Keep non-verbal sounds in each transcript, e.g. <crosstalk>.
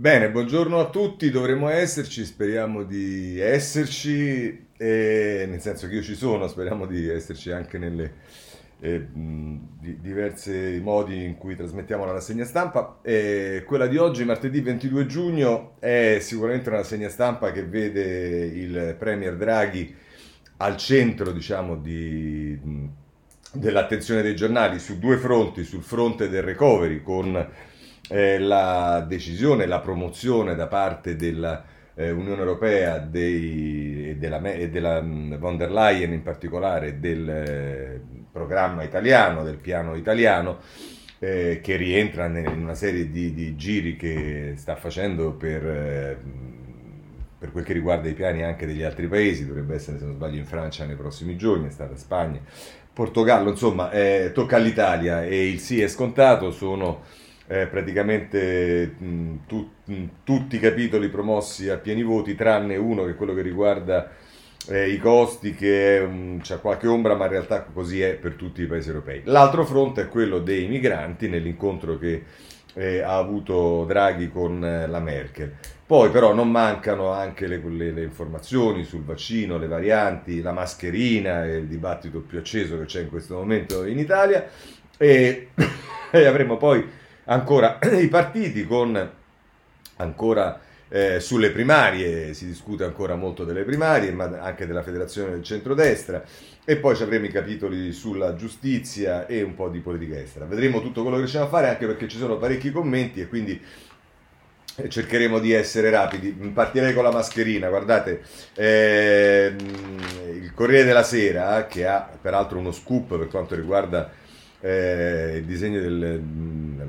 Bene, buongiorno a tutti, dovremmo esserci, speriamo di esserci, e, nel senso che io ci sono, speriamo di esserci anche nelle eh, diversi modi in cui trasmettiamo la rassegna stampa. E quella di oggi, martedì 22 giugno, è sicuramente una rassegna stampa che vede il Premier Draghi al centro, diciamo, di, dell'attenzione dei giornali su due fronti, sul fronte del recovery con eh, la decisione, la promozione da parte della eh, Europea e, della, della mh, von der Leyen in particolare del eh, programma italiano, del piano italiano, eh, che rientra in una serie di, di, giri che sta facendo per, eh, per quel che riguarda i piani anche degli altri paesi, dovrebbe essere se non sbaglio in Francia nei prossimi giorni, è stata Spagna, Portogallo, insomma eh, tocca all'Italia e il sì è scontato, sono eh, praticamente mh, tu, mh, tutti i capitoli promossi a pieni voti, tranne uno che è quello che riguarda eh, i costi, che c'è qualche ombra, ma in realtà così è per tutti i paesi europei. L'altro fronte è quello dei migranti, nell'incontro che eh, ha avuto Draghi con eh, la Merkel. Poi però non mancano anche le, le, le, informazioni sul vaccino, le varianti, la mascherina, il dibattito più acceso che c'è in questo momento in Italia e, <coughs> e avremo poi ancora <clears throat> i partiti con ancora eh, sulle primarie, si discute ancora molto delle primarie, ma anche della federazione del centrodestra, e poi avremo i capitoli sulla giustizia e un po' di politica estera. Vedremo tutto quello che riusciamo a fare, anche perché ci sono parecchi commenti e quindi eh, cercheremo di essere rapidi. Partirei con la mascherina, guardate, ehm, il Corriere della Sera, che ha peraltro uno scoop per quanto riguarda eh, il disegno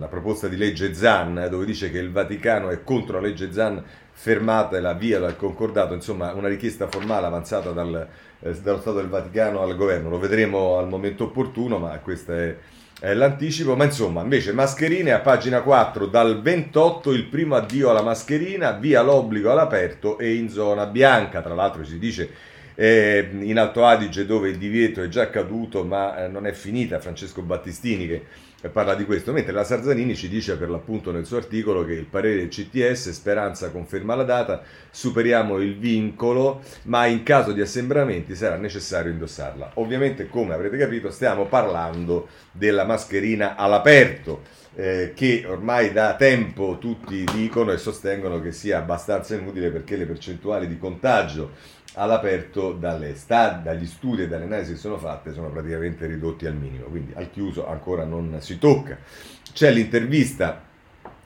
della proposta di legge Zan, dove dice che il Vaticano è contro la legge Zan fermata e la via dal concordato, insomma una richiesta formale avanzata dal, eh, dallo Stato del Vaticano al governo. Lo vedremo al momento opportuno, ma questo è, è l'anticipo. Ma insomma, invece mascherine a pagina 4, dal 28 il primo addio alla mascherina, via l'obbligo all'aperto e in zona bianca. Tra l'altro si dice eh, in Alto Adige dove il divieto è già caduto ma eh, non è finita, Francesco Battistini che parla di questo, mentre la Sarzanini ci dice per l'appunto nel suo articolo che il parere del CTS, Speranza conferma la data, superiamo il vincolo, ma in caso di assembramenti sarà necessario indossarla. Ovviamente, come avrete capito, stiamo parlando della mascherina all'aperto, eh, che ormai da tempo tutti dicono e sostengono che sia abbastanza inutile perché le percentuali di contagio all'aperto dalle sta- dagli studi e dalle analisi che sono fatte sono praticamente ridotti al minimo, quindi al chiuso ancora non si tocca. C'è l'intervista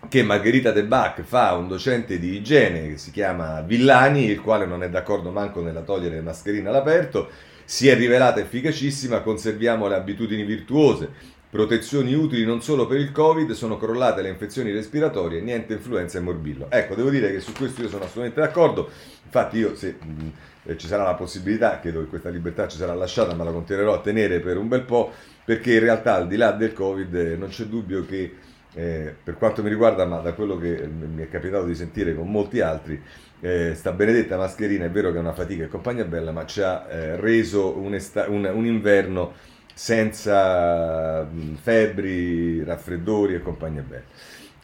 che Margherita De Bach fa a un docente di igiene che si chiama Villani, il quale non è d'accordo manco nella togliere le mascherine all'aperto, si è rivelata efficacissima, conserviamo le abitudini virtuose, protezioni utili non solo per il Covid, sono crollate le infezioni respiratorie, niente influenza e morbillo. Ecco, devo dire che su questo io sono assolutamente d'accordo, infatti io se eh, ci sarà la possibilità, credo che questa libertà ci sarà lasciata, ma la continuerò a tenere per un bel po', perché in realtà al di là del Covid eh, non c'è dubbio che eh, per quanto mi riguarda, ma da quello che mi è capitato di sentire con molti altri, eh, sta benedetta mascherina è vero che è una fatica e compagnia bella, ma ci ha eh, reso un, esta- un, un, inverno senza mh, febbri, raffreddori e compagnia bella.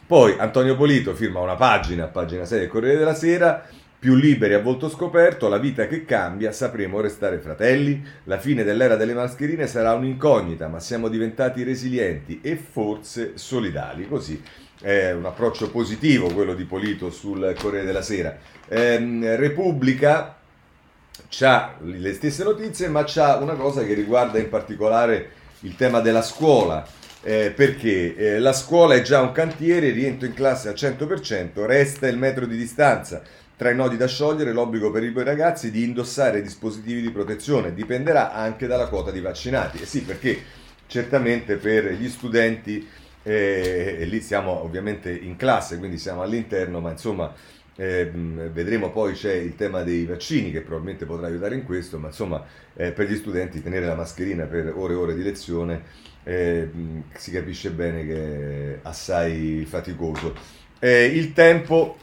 Poi Antonio Polito firma una pagina, pagina 6 del Corriere della Sera, più liberi a volto scoperto, la vita che cambia, sapremo restare fratelli, la fine dell'era delle mascherine sarà un'incognita, ma siamo diventati resilienti e forse solidali. Così è un approccio positivo quello di Polito sul Corriere della Sera. Eh, Repubblica ha le stesse notizie, ma c'ha una cosa che riguarda in particolare il tema della scuola. Eh, perché eh, la scuola è già un cantiere, rientro in classe al 100%, resta il metro di distanza. Tra i nodi da sciogliere l'obbligo per i ragazzi di indossare dispositivi di protezione dipenderà anche dalla quota di vaccinati. Eh sì, perché certamente per gli studenti, eh, e lì siamo ovviamente in classe, quindi siamo all'interno, ma insomma eh, vedremo poi c'è il tema dei vaccini che probabilmente potrà aiutare in questo, ma insomma eh, per gli studenti tenere la mascherina per ore e ore di lezione eh, si capisce bene che è assai faticoso. Eh, il tempo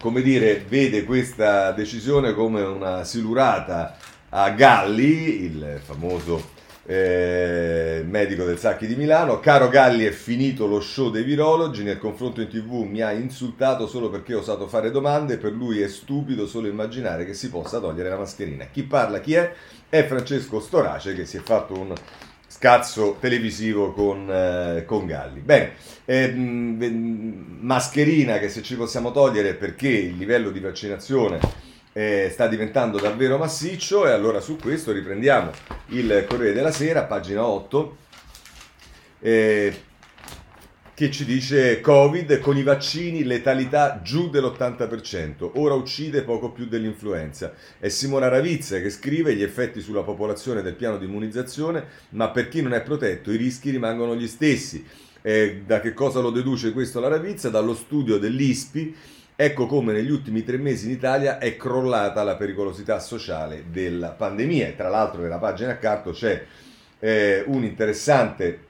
come dire, vede questa decisione come una silurata a Galli, il famoso eh, medico del Sacchi di Milano. Caro Galli, è finito lo show dei virologi. Nel confronto in tv mi ha insultato solo perché ho osato fare domande. Per lui è stupido solo immaginare che si possa togliere la mascherina. Chi parla, chi è? È Francesco Storace che si è fatto un scazzo televisivo con, eh, con Galli. Bene, eh, mascherina che se ci possiamo togliere perché il livello di vaccinazione eh, sta diventando davvero massiccio e allora su questo riprendiamo il Corriere della Sera, pagina 8, eh, che ci dice Covid con i vaccini letalità giù dell'80%, ora uccide poco più dell'influenza. È Simona Ravizza che scrive gli effetti sulla popolazione del piano di immunizzazione, ma per chi non è protetto i rischi rimangono gli stessi. Eh, da che cosa lo deduce questo la Ravizza? Dallo studio dell'ISPI Ecco come negli ultimi tre mesi in Italia è crollata la pericolosità sociale della pandemia. E tra l'altro nella pagina accanto c'è eh, un interessante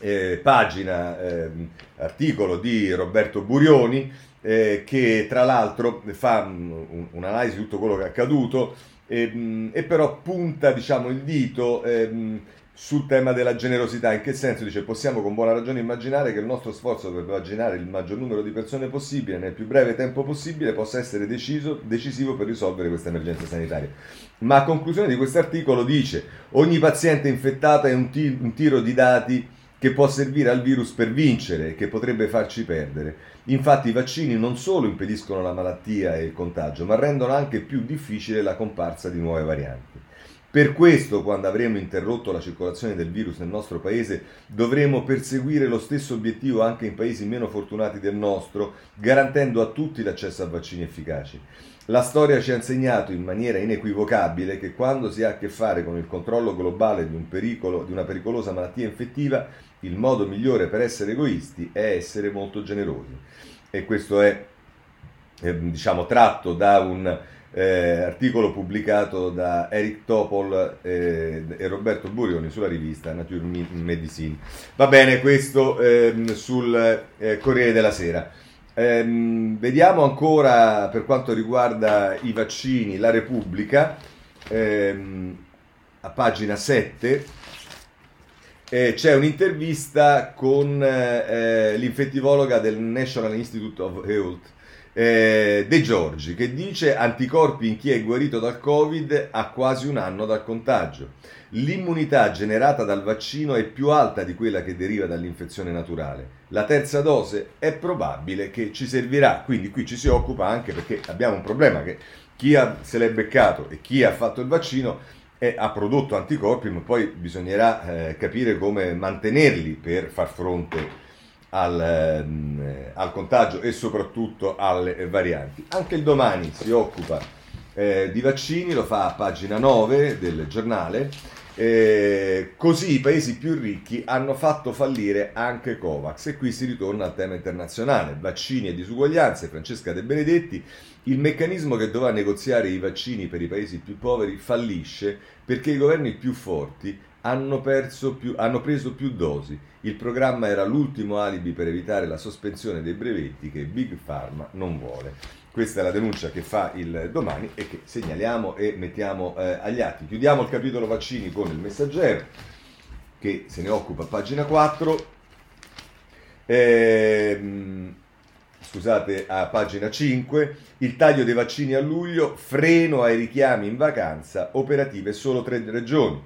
eh, pagina, eh, articolo di Roberto Burioni eh, che tra l'altro fa un, un'analisi di tutto quello che è accaduto e, e però punta diciamo, il dito ehm, sul tema della generosità, in che senso dice possiamo con buona ragione immaginare che il nostro sforzo per vaccinare il maggior numero di persone possibile nel più breve tempo possibile possa essere deciso, decisivo per risolvere questa emergenza sanitaria. Ma a conclusione di questo articolo dice ogni paziente infettato è un, t- un tiro di dati che può servire al virus per vincere e che potrebbe farci perdere. Infatti i vaccini non solo impediscono la malattia e il contagio, ma rendono anche più difficile la comparsa di nuove varianti. Per questo, quando avremo interrotto la circolazione del virus nel nostro paese, dovremo perseguire lo stesso obiettivo anche in paesi meno fortunati del nostro, garantendo a tutti l'accesso a vaccini efficaci. La storia ci ha insegnato in maniera inequivocabile che quando si ha a che fare con il controllo globale di, un pericolo, di una pericolosa malattia infettiva, il modo migliore per essere egoisti è essere molto generosi. E questo è, eh, diciamo, tratto da un eh, articolo pubblicato da Eric Topol eh, e Roberto Burioni sulla rivista Nature Medicine. Va bene, questo ehm, sul eh, Corriere della Sera. Ehm, vediamo ancora per quanto riguarda i vaccini la Repubblica, ehm, a pagina 7. Eh, c'è un'intervista con eh, l'infettivologa del National Institute of Health, eh, De Giorgi che dice anticorpi in chi è guarito dal Covid a quasi un anno dal contagio. L'immunità generata dal vaccino è più alta di quella che deriva dall'infezione naturale. La terza dose è probabile che ci servirà, quindi qui ci si occupa anche perché abbiamo un problema che chi ha, se l'è beccato e chi ha fatto il vaccino è, ha prodotto anticorpi, ma poi bisognerà eh, capire come mantenerli per far fronte al, ehm, al, contagio e soprattutto alle varianti. Anche il domani si occupa eh, di vaccini, lo fa a pagina 9 del giornale. Eh, così i paesi più ricchi hanno fatto fallire anche Covax e qui si ritorna al tema internazionale, vaccini e disuguaglianze, Francesca De Benedetti, il meccanismo che doveva negoziare i vaccini per i paesi più poveri fallisce perché i governi più forti hanno, più, hanno, preso più dosi. Il programma era l'ultimo alibi per evitare la sospensione dei brevetti che Big Pharma non vuole. Questa è la denuncia che fa il domani e che segnaliamo e mettiamo eh, agli atti. Chiudiamo il capitolo vaccini con il messaggero che se ne occupa a pagina 4. Ehm, scusate, a pagina 5, il taglio dei vaccini a luglio, freno ai richiami in vacanza, operative solo tre regioni.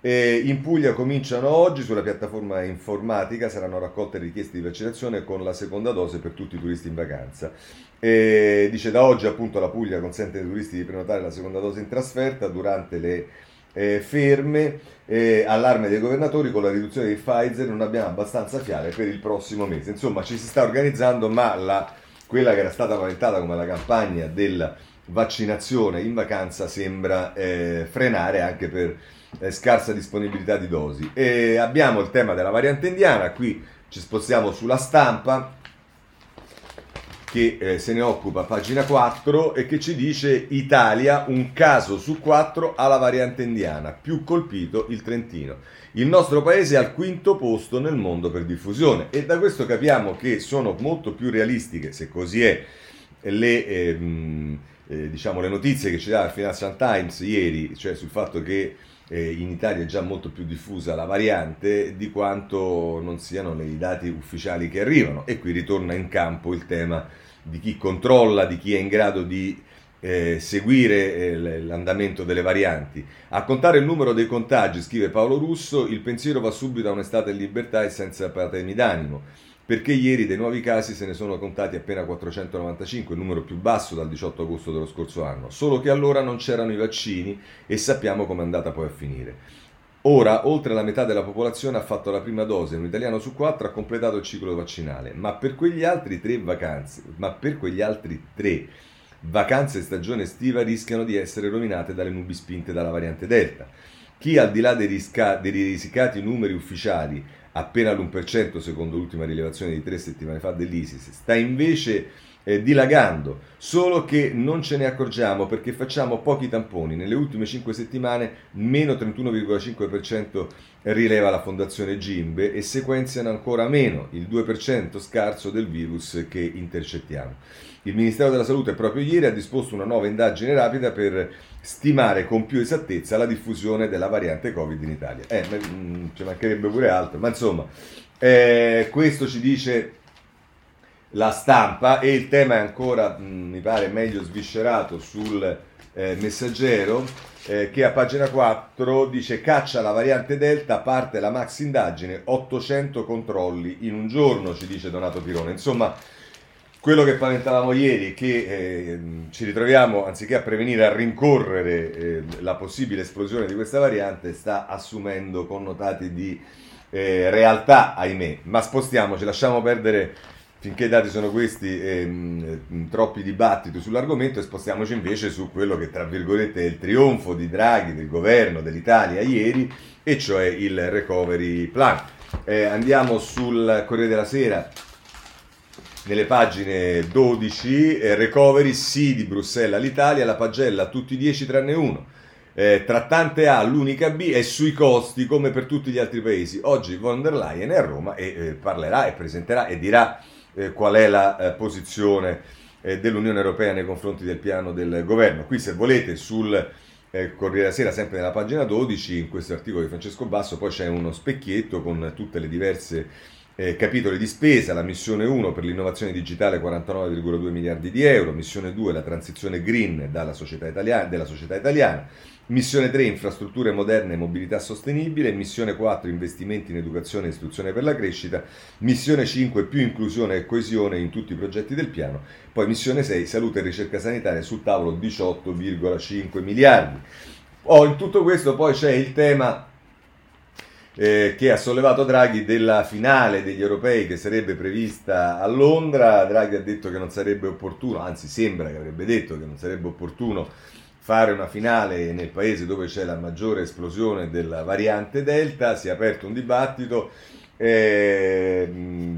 E in Puglia cominciano oggi sulla piattaforma informatica, saranno raccolte richieste di vaccinazione con la seconda dose per tutti i turisti in vacanza. E dice da oggi appunto la Puglia consente ai turisti di prenotare la seconda dose in trasferta durante le eh, ferme. Eh, allarme dei governatori con la riduzione di Pfizer non abbiamo abbastanza fiale per il prossimo mese. Insomma ci si sta organizzando ma la, quella che era stata paventata come la campagna della vaccinazione in vacanza sembra eh, frenare anche per eh, scarsa disponibilità di dosi. E abbiamo il tema della variante indiana, qui ci spostiamo sulla stampa che eh, se ne occupa, pagina 4, e che ci dice Italia, un caso su quattro alla variante indiana, più colpito il Trentino. Il nostro paese è al quinto posto nel mondo per diffusione e da questo capiamo che sono molto più realistiche, se così è, le, ehm, eh, diciamo, le notizie che ci dà il Financial Times ieri, cioè sul fatto che eh, in Italia è già molto più diffusa la variante di quanto non siano i dati ufficiali che arrivano e qui ritorna in campo il tema di chi controlla, di chi è in grado di eh, seguire eh, l'andamento delle varianti. A contare il numero dei contagi, scrive Paolo Russo, il pensiero va subito a un'estate in libertà e senza patemi d'animo, perché ieri dei nuovi casi se ne sono contati appena 495, il numero più basso dal 18 agosto dello scorso anno, solo che allora non c'erano i vaccini e sappiamo com'è andata poi a finire. Ora, oltre la metà della popolazione ha fatto la prima dose, un italiano su quattro ha completato il ciclo vaccinale, ma per quegli altri tre vacanze, ma per quegli altri tre vacanze stagione estiva rischiano di essere rovinate dalle nubi spinte dalla variante Delta. Chi al di là dei, risca- dei risicati numeri ufficiali, appena l'1% secondo l'ultima rilevazione di tre settimane fa dell'ISIS, sta invece eh, dilagando, solo che non ce ne accorgiamo perché facciamo pochi tamponi. Nelle ultime 5 settimane meno 31,5% rileva la fondazione Gimbe e sequenziano ancora meno, il 2% scarso del virus che intercettiamo. Il Ministero della Salute proprio ieri ha disposto una nuova indagine rapida per stimare con più esattezza la diffusione della variante Covid in Italia. Eh, mm, ci mancherebbe pure altro, ma insomma, eh, questo ci dice la stampa e il tema è ancora, mh, mm, mi pare, meglio sviscerato sul eh, messaggero eh, che a pagina 4 dice caccia la variante Delta, parte la max indagine, 800 controlli in un giorno, ci dice Donato Pirone. Insomma, quello che paventavamo ieri che eh, ci ritroviamo, anziché a prevenire, a rincorrere eh, la possibile esplosione di questa variante, sta assumendo connotati di eh, realtà, ahimè. Ma spostiamoci, lasciamo perdere, finché i dati sono questi, ehm, troppi dibattiti sull'argomento e spostiamoci invece su quello che, tra virgolette, è il trionfo di Draghi, del governo, dell'Italia ieri, e cioè il recovery plan. Eh, andiamo sul Corriere della Sera nelle pagine 12, eh, recovery sì di Bruxelles all'Italia, la pagella tutti 10 tranne uno. Eh, tra tante A l'unica B è sui costi come per tutti gli altri paesi. Oggi von der Leyen è a Roma e eh, parlerà e presenterà e dirà eh, qual è la eh, posizione eh, dell'Unione Europea nei confronti del piano del governo. Qui se volete sul Corriere della Sera, sempre nella pagina 12, in questo articolo di Francesco Basso, poi c'è uno specchietto con tutte le diverse eh, capitoli di spesa, la missione 1 per l'innovazione digitale 49,2 miliardi di euro, missione 2 la transizione green società italiana, della società italiana, missione 3 infrastrutture moderne e mobilità sostenibile, missione 4 investimenti in educazione e istruzione per la crescita, missione 5 più inclusione e coesione in tutti i progetti del piano, poi missione 6 salute e ricerca sanitaria sul tavolo 18,5 miliardi. Oh, in tutto questo poi c'è il tema eh, che ha sollevato Draghi della finale degli europei che sarebbe prevista a Londra. Draghi ha detto che non sarebbe opportuno, anzi sembra che avrebbe detto che non sarebbe opportuno fare una finale nel paese dove c'è la maggiore esplosione della variante Delta. Si è aperto un dibattito. Eh,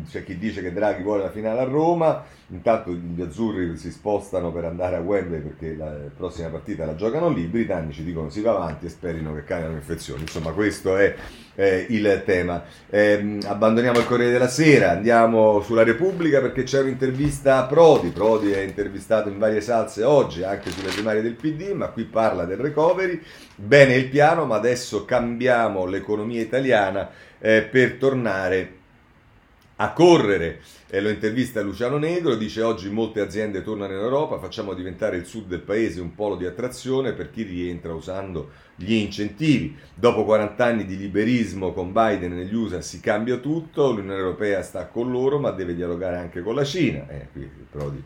c'è chi dice che Draghi vuole la finale a Roma, intanto gli azzurri si spostano per andare a Wembley perché la prossima partita la giocano lì, i britannici dicono si va avanti e sperino che caiano infezioni. Insomma, questo è eh, il tema. Eh, abbandoniamo il Corriere della Sera, andiamo sulla Repubblica perché c'è un'intervista a Prodi. Prodi è intervistato in varie salse oggi, anche sulle primarie del PD, ma qui parla del recovery. Bene il piano, ma adesso cambiamo l'economia italiana eh, per tornare a correre. Eh, lo intervista Luciano Negro, dice oggi molte aziende tornano in Europa, facciamo diventare il sud del paese un polo di attrazione per chi rientra usando gli incentivi. Dopo 40 anni di liberismo con Biden negli USA si cambia tutto, l'Unione Europea sta con loro ma deve dialogare anche con la Cina. Eh, qui Prodi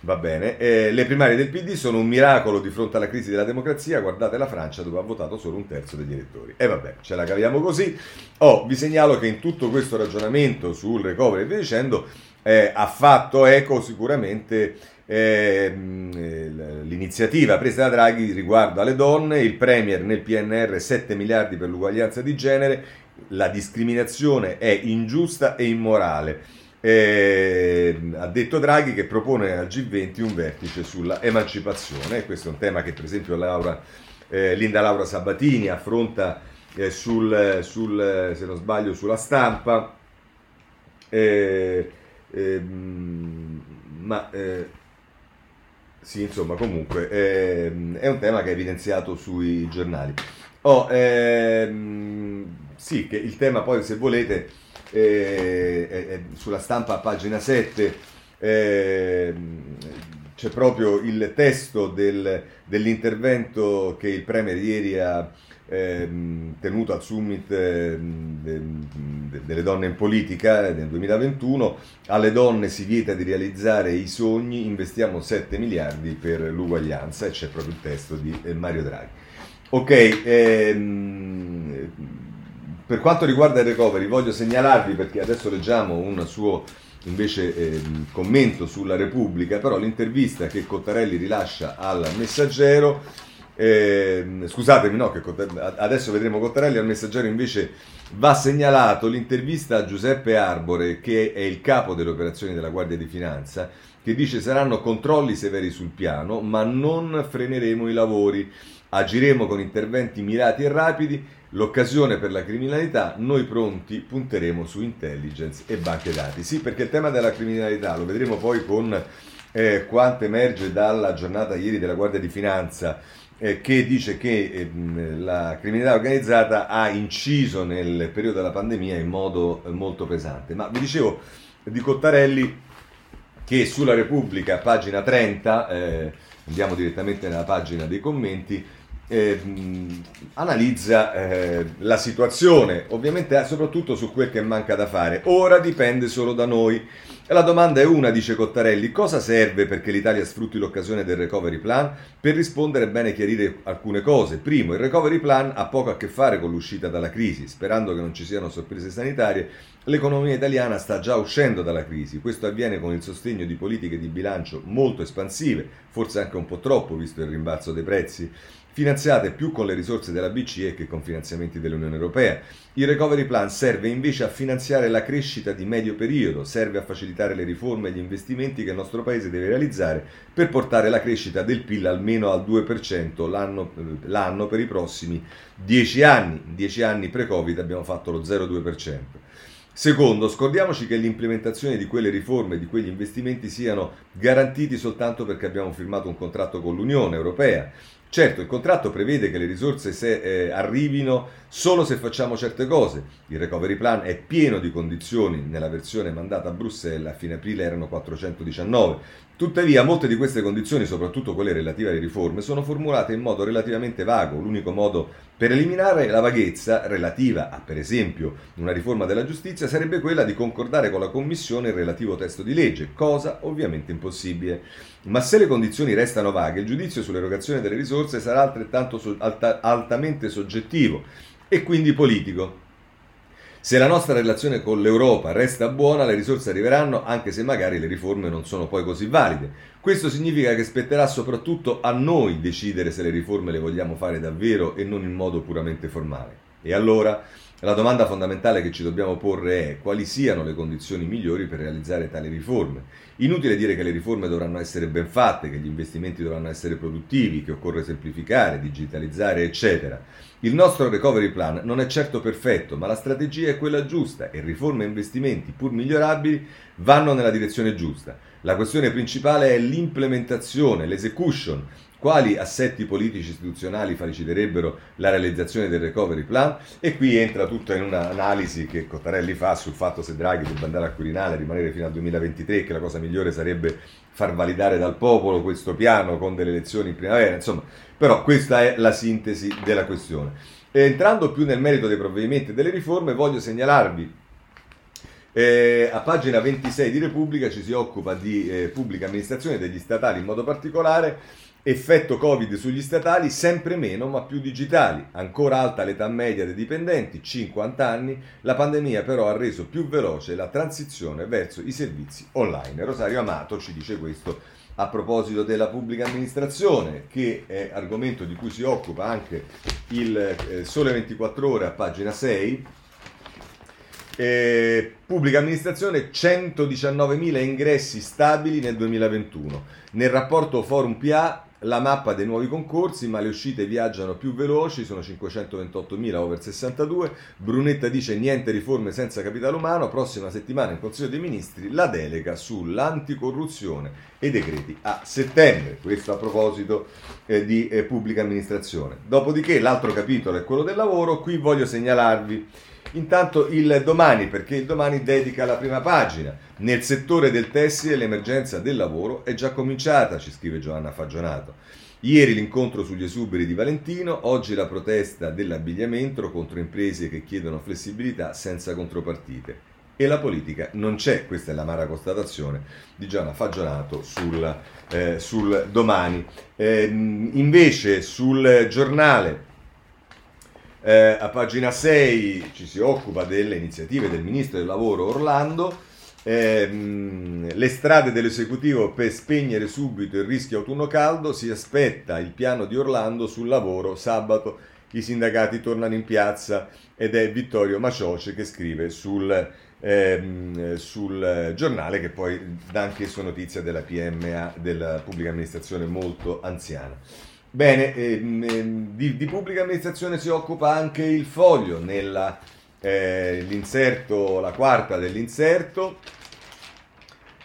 Va bene, eh, le primarie del PD sono un miracolo di fronte alla crisi della democrazia, guardate la Francia dove ha votato solo un terzo degli elettori. E vabbè, ce la caviamo così. Oh, vi segnalo che in tutto questo ragionamento sul recovery e via dicendo eh, ha fatto eco sicuramente eh, l'iniziativa presa da Draghi riguardo alle donne, il Premier nel PNR 7 miliardi per l'uguaglianza di genere, la discriminazione è ingiusta e immorale. Eh, ha detto Draghi che propone al G20 un vertice sulla emancipazione. Questo è un tema che per esempio Laura, eh, Linda Laura Sabatini affronta eh, sul, sul, se non sbaglio, sulla stampa. Eh, ehm, ma eh, sì, insomma, comunque è, è un tema che è evidenziato sui giornali. Oh, ehm, sì, che il tema poi, se volete, eh, sulla stampa a pagina 7 eh, c'è proprio il testo del, dell'intervento che il Premier ieri ha ehm, tenuto al summit ehm, de, de, delle donne in politica nel 2021. Alle donne si vieta di realizzare i sogni, investiamo 7 miliardi per l'uguaglianza e c'è proprio il testo di eh, Mario Draghi. Ok, ehm, per quanto riguarda il recovery voglio segnalarvi perché adesso leggiamo un suo invece eh, commento sulla Repubblica, però l'intervista che Cottarelli rilascia al Messaggero, eh, scusatemi, no, che adesso vedremo Cottarelli, al Messaggero invece va segnalato l'intervista a Giuseppe Arbore, che è il capo delle operazioni della Guardia di Finanza, che dice saranno controlli severi sul piano, ma non freneremo i lavori, agiremo con interventi mirati e rapidi l'occasione per la criminalità, noi pronti punteremo su intelligence e banche dati. Sì, perché il tema della criminalità lo vedremo poi con eh, quanto emerge dalla giornata ieri della Guardia di Finanza eh, che dice che eh, la criminalità organizzata ha inciso nel periodo della pandemia in modo eh, molto pesante. Ma vi dicevo di Cottarelli che sulla Repubblica, pagina 30, eh, andiamo direttamente nella pagina dei commenti, eh, analizza eh, la situazione, ovviamente soprattutto su quel che manca da fare. Ora dipende solo da noi. La domanda è una, dice Cottarelli, cosa serve perché l'Italia sfrutti l'occasione del recovery plan? Per rispondere è bene chiarire alcune cose. Primo, il recovery plan ha poco a che fare con l'uscita dalla crisi, sperando che non ci siano sorprese sanitarie. L'economia italiana sta già uscendo dalla crisi, questo avviene con il sostegno di politiche di bilancio molto espansive, forse anche un po' troppo visto il rimbalzo dei prezzi finanziate più con le risorse della BCE che con finanziamenti dell'Unione Europea. Il recovery plan serve invece a finanziare la crescita di medio periodo, serve a facilitare le riforme e gli investimenti che il nostro Paese deve realizzare per portare la crescita del PIL almeno al 2% l'anno, l'anno per i prossimi 10 anni. In 10 anni pre-Covid abbiamo fatto lo 0,2%. Secondo, scordiamoci che l'implementazione di quelle riforme e di quegli investimenti siano garantiti soltanto perché abbiamo firmato un contratto con l'Unione Europea. Certo, il contratto prevede che le risorse se, eh, arrivino solo se facciamo certe cose. Il recovery plan è pieno di condizioni, nella versione mandata a Bruxelles a fine aprile erano 419. Tuttavia, molte di queste condizioni, soprattutto quelle relative alle riforme, sono formulate in modo relativamente vago. L'unico modo per eliminare la vaghezza relativa a, per esempio, una riforma della giustizia sarebbe quella di concordare con la Commissione il relativo testo di legge, cosa ovviamente impossibile. Ma se le condizioni restano vaghe, il giudizio sull'erogazione delle risorse sarà altrettanto so- alta- altamente soggettivo e quindi politico. Se la nostra relazione con l'Europa resta buona, le risorse arriveranno anche se magari le riforme non sono poi così valide. Questo significa che spetterà soprattutto a noi decidere se le riforme le vogliamo fare davvero e non in modo puramente formale. E allora la domanda fondamentale che ci dobbiamo porre è quali siano le condizioni migliori per realizzare tali riforme. Inutile dire che le riforme dovranno essere ben fatte, che gli investimenti dovranno essere produttivi, che occorre semplificare, digitalizzare, eccetera. Il nostro recovery plan non è certo perfetto, ma la strategia è quella giusta e riforme e investimenti, pur migliorabili, vanno nella direzione giusta. La questione principale è l'implementazione, l'execution, quali assetti politici istituzionali faciliterebbero la realizzazione del recovery plan e qui entra tutta in un'analisi che Cottarelli fa sul fatto se Draghi debba andare al Quirinale, rimanere fino al 2023, che la cosa migliore sarebbe far validare dal popolo questo piano con delle elezioni in primavera, insomma, però questa è la sintesi della questione. E entrando più nel merito dei provvedimenti e delle riforme, voglio segnalarvi eh, a pagina 26 di Repubblica ci si occupa di eh, pubblica amministrazione degli statali in modo particolare Effetto Covid sugli statali sempre meno ma più digitali, ancora alta l'età media dei dipendenti, 50 anni, la pandemia però ha reso più veloce la transizione verso i servizi online. Rosario Amato ci dice questo a proposito della pubblica amministrazione, che è argomento di cui si occupa anche il eh, Sole 24 ore a pagina 6. Eh, pubblica amministrazione 119.000 ingressi stabili nel 2021. Nel rapporto Forum PA la mappa dei nuovi concorsi, ma le uscite viaggiano più veloci, sono 528.000 over 62. Brunetta dice niente riforme senza capitale umano, prossima settimana in Consiglio dei Ministri la delega sull'anticorruzione e decreti a settembre. Questo a proposito eh, di eh, pubblica amministrazione. Dopodiché l'altro capitolo è quello del lavoro, qui voglio segnalarvi Intanto il domani, perché il domani dedica la prima pagina. Nel settore del tessile l'emergenza del lavoro è già cominciata, ci scrive Giovanna Fagionato. Ieri l'incontro sugli esuberi di Valentino, oggi la protesta dell'abbigliamento contro imprese che chiedono flessibilità senza contropartite. E la politica non c'è, questa è l'amara constatazione di Giovanna Fagionato sul, eh, sul domani. Eh, invece sul giornale eh, a pagina 6 ci si occupa delle iniziative del ministro del lavoro Orlando. Eh, le strade dell'esecutivo per spegnere subito il rischio autunno caldo. Si aspetta il piano di Orlando sul lavoro. Sabato i sindacati tornano in piazza ed è Vittorio Macioce che scrive sul, ehm, sul giornale che poi dà anche sua notizia della PMA, della pubblica amministrazione molto anziana. Bene, ehm, ehm, di, di, pubblica amministrazione si occupa anche il foglio nell'inserto, eh, la quarta dell'inserto.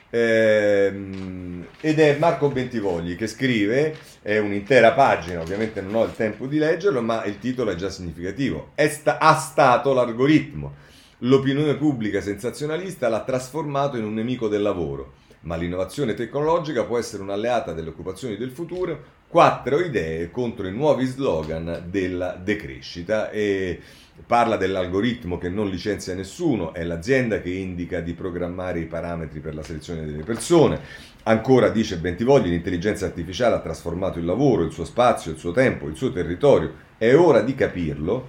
Ehm, ed è Marco Bentivogli che scrive, è un'intera pagina, ovviamente non ho il tempo di leggerlo, ma il titolo è già significativo. È sta, ha stato l'algoritmo. L'opinione pubblica sensazionalista l'ha trasformato in un nemico del lavoro, ma l'innovazione tecnologica può essere un'alleata delle occupazioni del futuro quattro idee contro i nuovi slogan della decrescita e parla dell'algoritmo che non licenzia nessuno, è l'azienda che indica di programmare i parametri per la selezione delle persone. Ancora dice Bentivogli, l'intelligenza artificiale ha trasformato il lavoro, il suo spazio, il suo tempo, il suo territorio. È ora di capirlo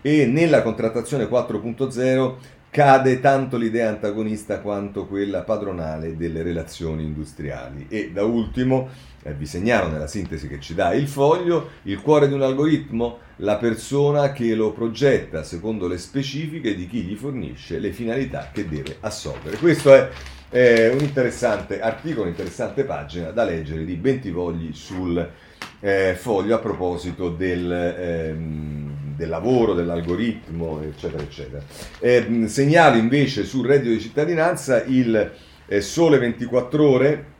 e nella contrattazione 4.0 cade tanto l'idea antagonista quanto quella padronale delle relazioni industriali. E da ultimo eh, vi segnalo nella sintesi che ci dà il foglio, il cuore di un algoritmo, la persona che lo progetta secondo le specifiche di chi gli fornisce le finalità che deve assolvere. Questo è eh, un interessante articolo, un'interessante pagina da leggere di Bentivogli sul eh, foglio a proposito del, ehm, del, lavoro, dell'algoritmo, eccetera, eccetera. Eh, segnalo invece sul reddito di cittadinanza il eh, Sole 24 ore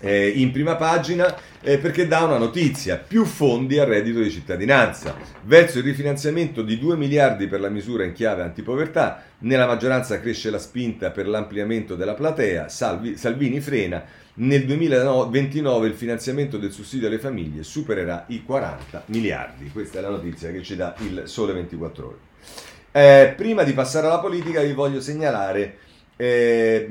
eh, in prima pagina eh, perché dà una notizia, più fondi al reddito di cittadinanza, verso il rifinanziamento di 2 miliardi per la misura in chiave antipovertà, nella maggioranza cresce la spinta per l'ampliamento della platea, Salvi, Salvini frena, nel 2029 il finanziamento del sussidio alle famiglie supererà i 40 miliardi, questa è la notizia che ci dà il Sole 24 ore. Eh, prima di passare alla politica vi voglio segnalare eh,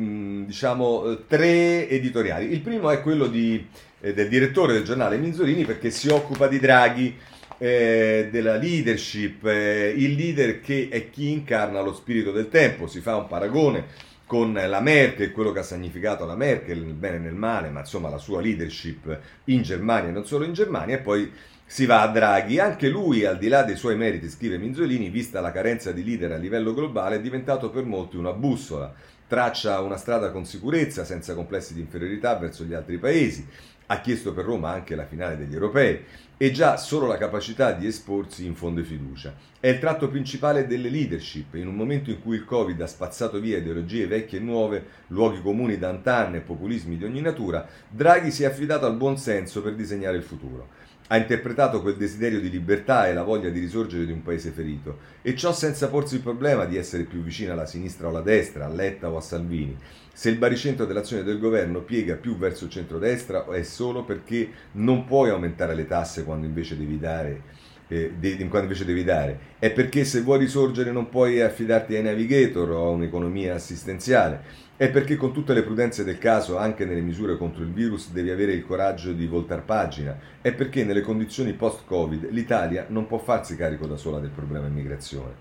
diciamo, tre editoriali. Il primo è quello di, eh, del direttore del giornale Minzolini perché si occupa di Draghi, eh, della leadership, eh, il leader che è chi incarna lo spirito del tempo, si fa un paragone con la Merkel, quello che ha significato la Merkel nel bene e nel male, ma insomma la sua leadership in Germania e non solo in Germania, e poi si va a Draghi, anche lui, al di là dei suoi meriti, scrive Minzolini, vista la carenza di leader a livello globale, è diventato per molti una bussola traccia una strada con sicurezza, senza complessi di inferiorità verso gli altri paesi, ha chiesto per Roma anche la finale degli europei e già solo la capacità di esporsi infonde fiducia. È il tratto principale delle leadership, in un momento in cui il Covid ha spazzato via ideologie vecchie e nuove, luoghi comuni d'antanne e populismi di ogni natura, Draghi si è affidato al buon senso per disegnare il futuro ha interpretato quel desiderio di libertà e la voglia di risorgere di un paese ferito, e ciò senza porsi il problema di essere più vicino alla sinistra o alla destra, a Letta o a Salvini. Se il baricentro dell'azione del governo piega più verso il centrodestra è solo perché non puoi aumentare le tasse quando invece devi dare eh, quando invece devi dare, è perché se vuoi risorgere non puoi affidarti ai navigator o a un'economia assistenziale, è perché con tutte le prudenze del caso, anche nelle misure contro il virus, devi avere il coraggio di voltar pagina, è perché nelle condizioni post-Covid l'Italia non può farsi carico da sola del problema immigrazione.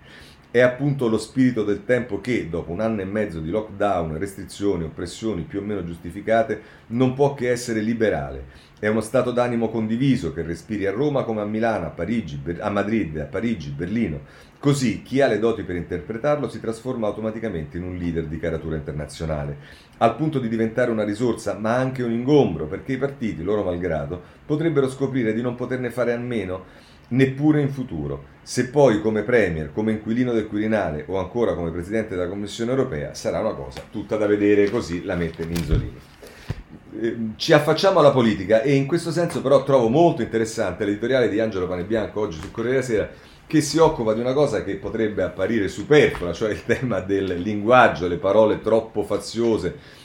è appunto lo spirito del tempo che, dopo un anno e mezzo di lockdown, restrizioni, oppressioni più o meno giustificate, non può che essere liberale. È uno stato d'animo condiviso che respiri a Roma come a Milano, a, Parigi, a Madrid, a Parigi, Berlino. Così chi ha le doti per interpretarlo si trasforma automaticamente in un leader di caratura internazionale, al punto di diventare una risorsa ma anche un ingombro, perché i partiti, loro malgrado, potrebbero scoprire di non poterne fare a meno neppure in futuro. Se poi come Premier, come inquilino del Quirinale o ancora come Presidente della Commissione europea sarà una cosa tutta da vedere, così la mette Minzolini. Ehm, ci affacciamo alla politica e in questo senso però trovo molto interessante l'editoriale di Angelo Panebianco oggi sul Corriere Sera che si occupa di una cosa che potrebbe apparire superflua, cioè il tema del linguaggio, le parole troppo faziose.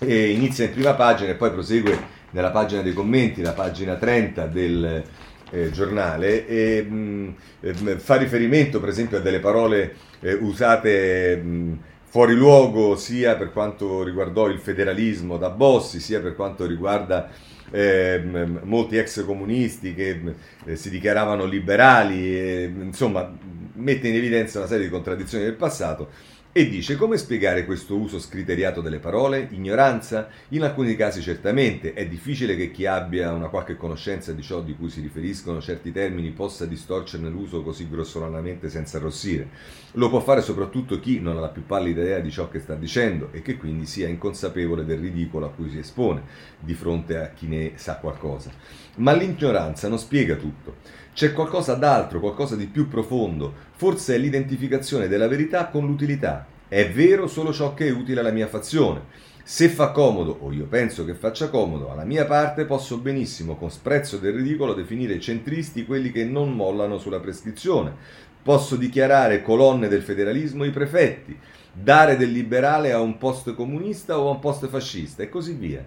E inizia in prima pagina e poi prosegue nella pagina dei commenti, la pagina 30 del, eh, giornale e mh, mm, fa riferimento per esempio a delle parole eh, usate mh, fuori luogo sia per quanto riguardò il federalismo da Bossi sia per quanto riguarda eh, molti ex comunisti che eh, si dichiaravano liberali, e, insomma mette in evidenza una serie di contraddizioni del passato e dice come spiegare questo uso scriteriato delle parole? Ignoranza? In alcuni casi certamente, è difficile che chi abbia una qualche conoscenza di ciò di cui si riferiscono certi termini possa distorcerne l'uso così grossolanamente senza arrossire. Lo può fare soprattutto chi non ha la più pallida idea di ciò che sta dicendo e che quindi sia inconsapevole del ridicolo a cui si espone di fronte a chi ne sa qualcosa. Ma l'ignoranza non spiega tutto. C'è qualcosa d'altro, qualcosa di più profondo, forse è l'identificazione della verità con l'utilità. È vero solo ciò che è utile alla mia fazione. Se fa comodo, o io penso che faccia comodo, alla mia parte posso benissimo, con sprezzo del ridicolo, definire centristi quelli che non mollano sulla prescrizione. Posso dichiarare colonne del federalismo i prefetti, dare del liberale a un post comunista o a un post fascista e così via.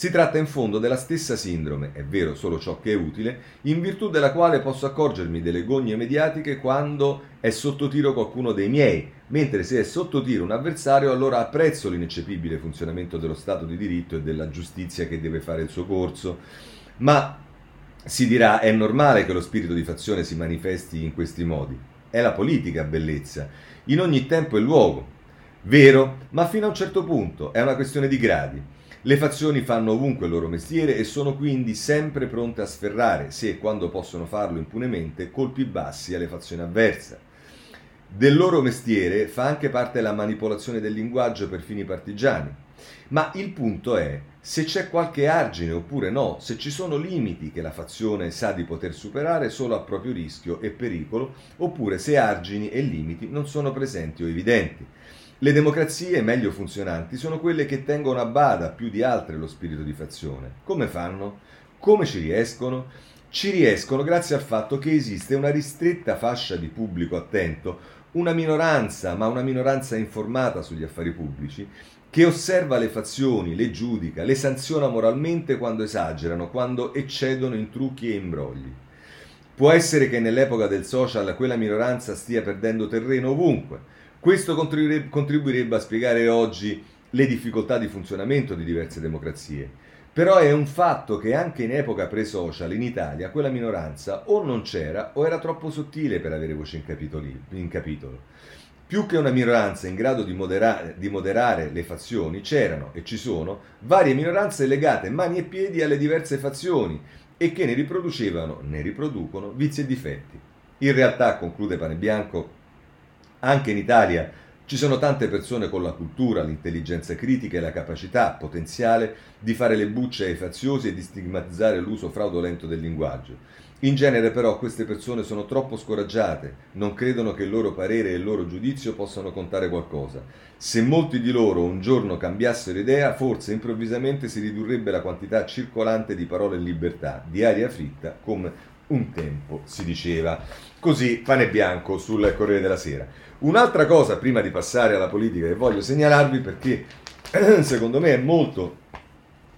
Si tratta in fondo della stessa sindrome, è vero solo ciò che è utile, in virtù della quale posso accorgermi delle gogne mediatiche quando è sotto tiro qualcuno dei miei, mentre se è sotto tiro un avversario allora apprezzo l'ineccepibile funzionamento dello Stato di diritto e della giustizia che deve fare il suo corso. Ma si dirà è normale che lo spirito di fazione si manifesti in questi modi. È la politica bellezza, in ogni tempo e luogo. Vero, ma fino a un certo punto è una questione di gradi. Le fazioni fanno ovunque il loro mestiere e sono quindi sempre pronte a sferrare, se e quando possono farlo impunemente, colpi bassi alle fazioni avverse. Del loro mestiere fa anche parte la manipolazione del linguaggio per fini partigiani. Ma il punto è se c'è qualche argine oppure no, se ci sono limiti che la fazione sa di poter superare solo a proprio rischio e pericolo, oppure se argini e limiti non sono presenti o evidenti. Le democrazie meglio funzionanti sono quelle che tengono a bada più di altre lo spirito di fazione. Come fanno? Come ci riescono? Ci riescono grazie al fatto che esiste una ristretta fascia di pubblico attento, una minoranza, ma una minoranza informata sugli affari pubblici, che osserva le fazioni, le giudica, le sanziona moralmente quando esagerano, quando eccedono in trucchi e imbrogli. Può essere che nell'epoca del social quella minoranza stia perdendo terreno ovunque, questo contribuirebbe a spiegare oggi le difficoltà di funzionamento di diverse democrazie. Però è un fatto che anche in epoca pre-social in Italia quella minoranza o non c'era o era troppo sottile per avere voce in, in capitolo. Più che una minoranza in grado di moderare, di moderare le fazioni, c'erano e ci sono varie minoranze legate mani e piedi alle diverse fazioni e che ne riproducevano, ne riproducono vizi e difetti. In realtà, conclude Pane Bianco, anche in Italia ci sono tante persone con la cultura, l'intelligenza critica e la capacità potenziale di fare le bucce ai faziosi e di stigmatizzare l'uso fraudolento del linguaggio. In genere però queste persone sono troppo scoraggiate, non credono che il loro parere e il loro giudizio possano contare qualcosa. Se molti di loro un giorno cambiassero idea, forse improvvisamente si ridurrebbe la quantità circolante di parole in libertà, di aria fritta, come un tempo si diceva. Così pane bianco sul Corriere della Sera. Un'altra cosa prima di passare alla politica che voglio segnalarvi perché <clears throat> secondo me è molto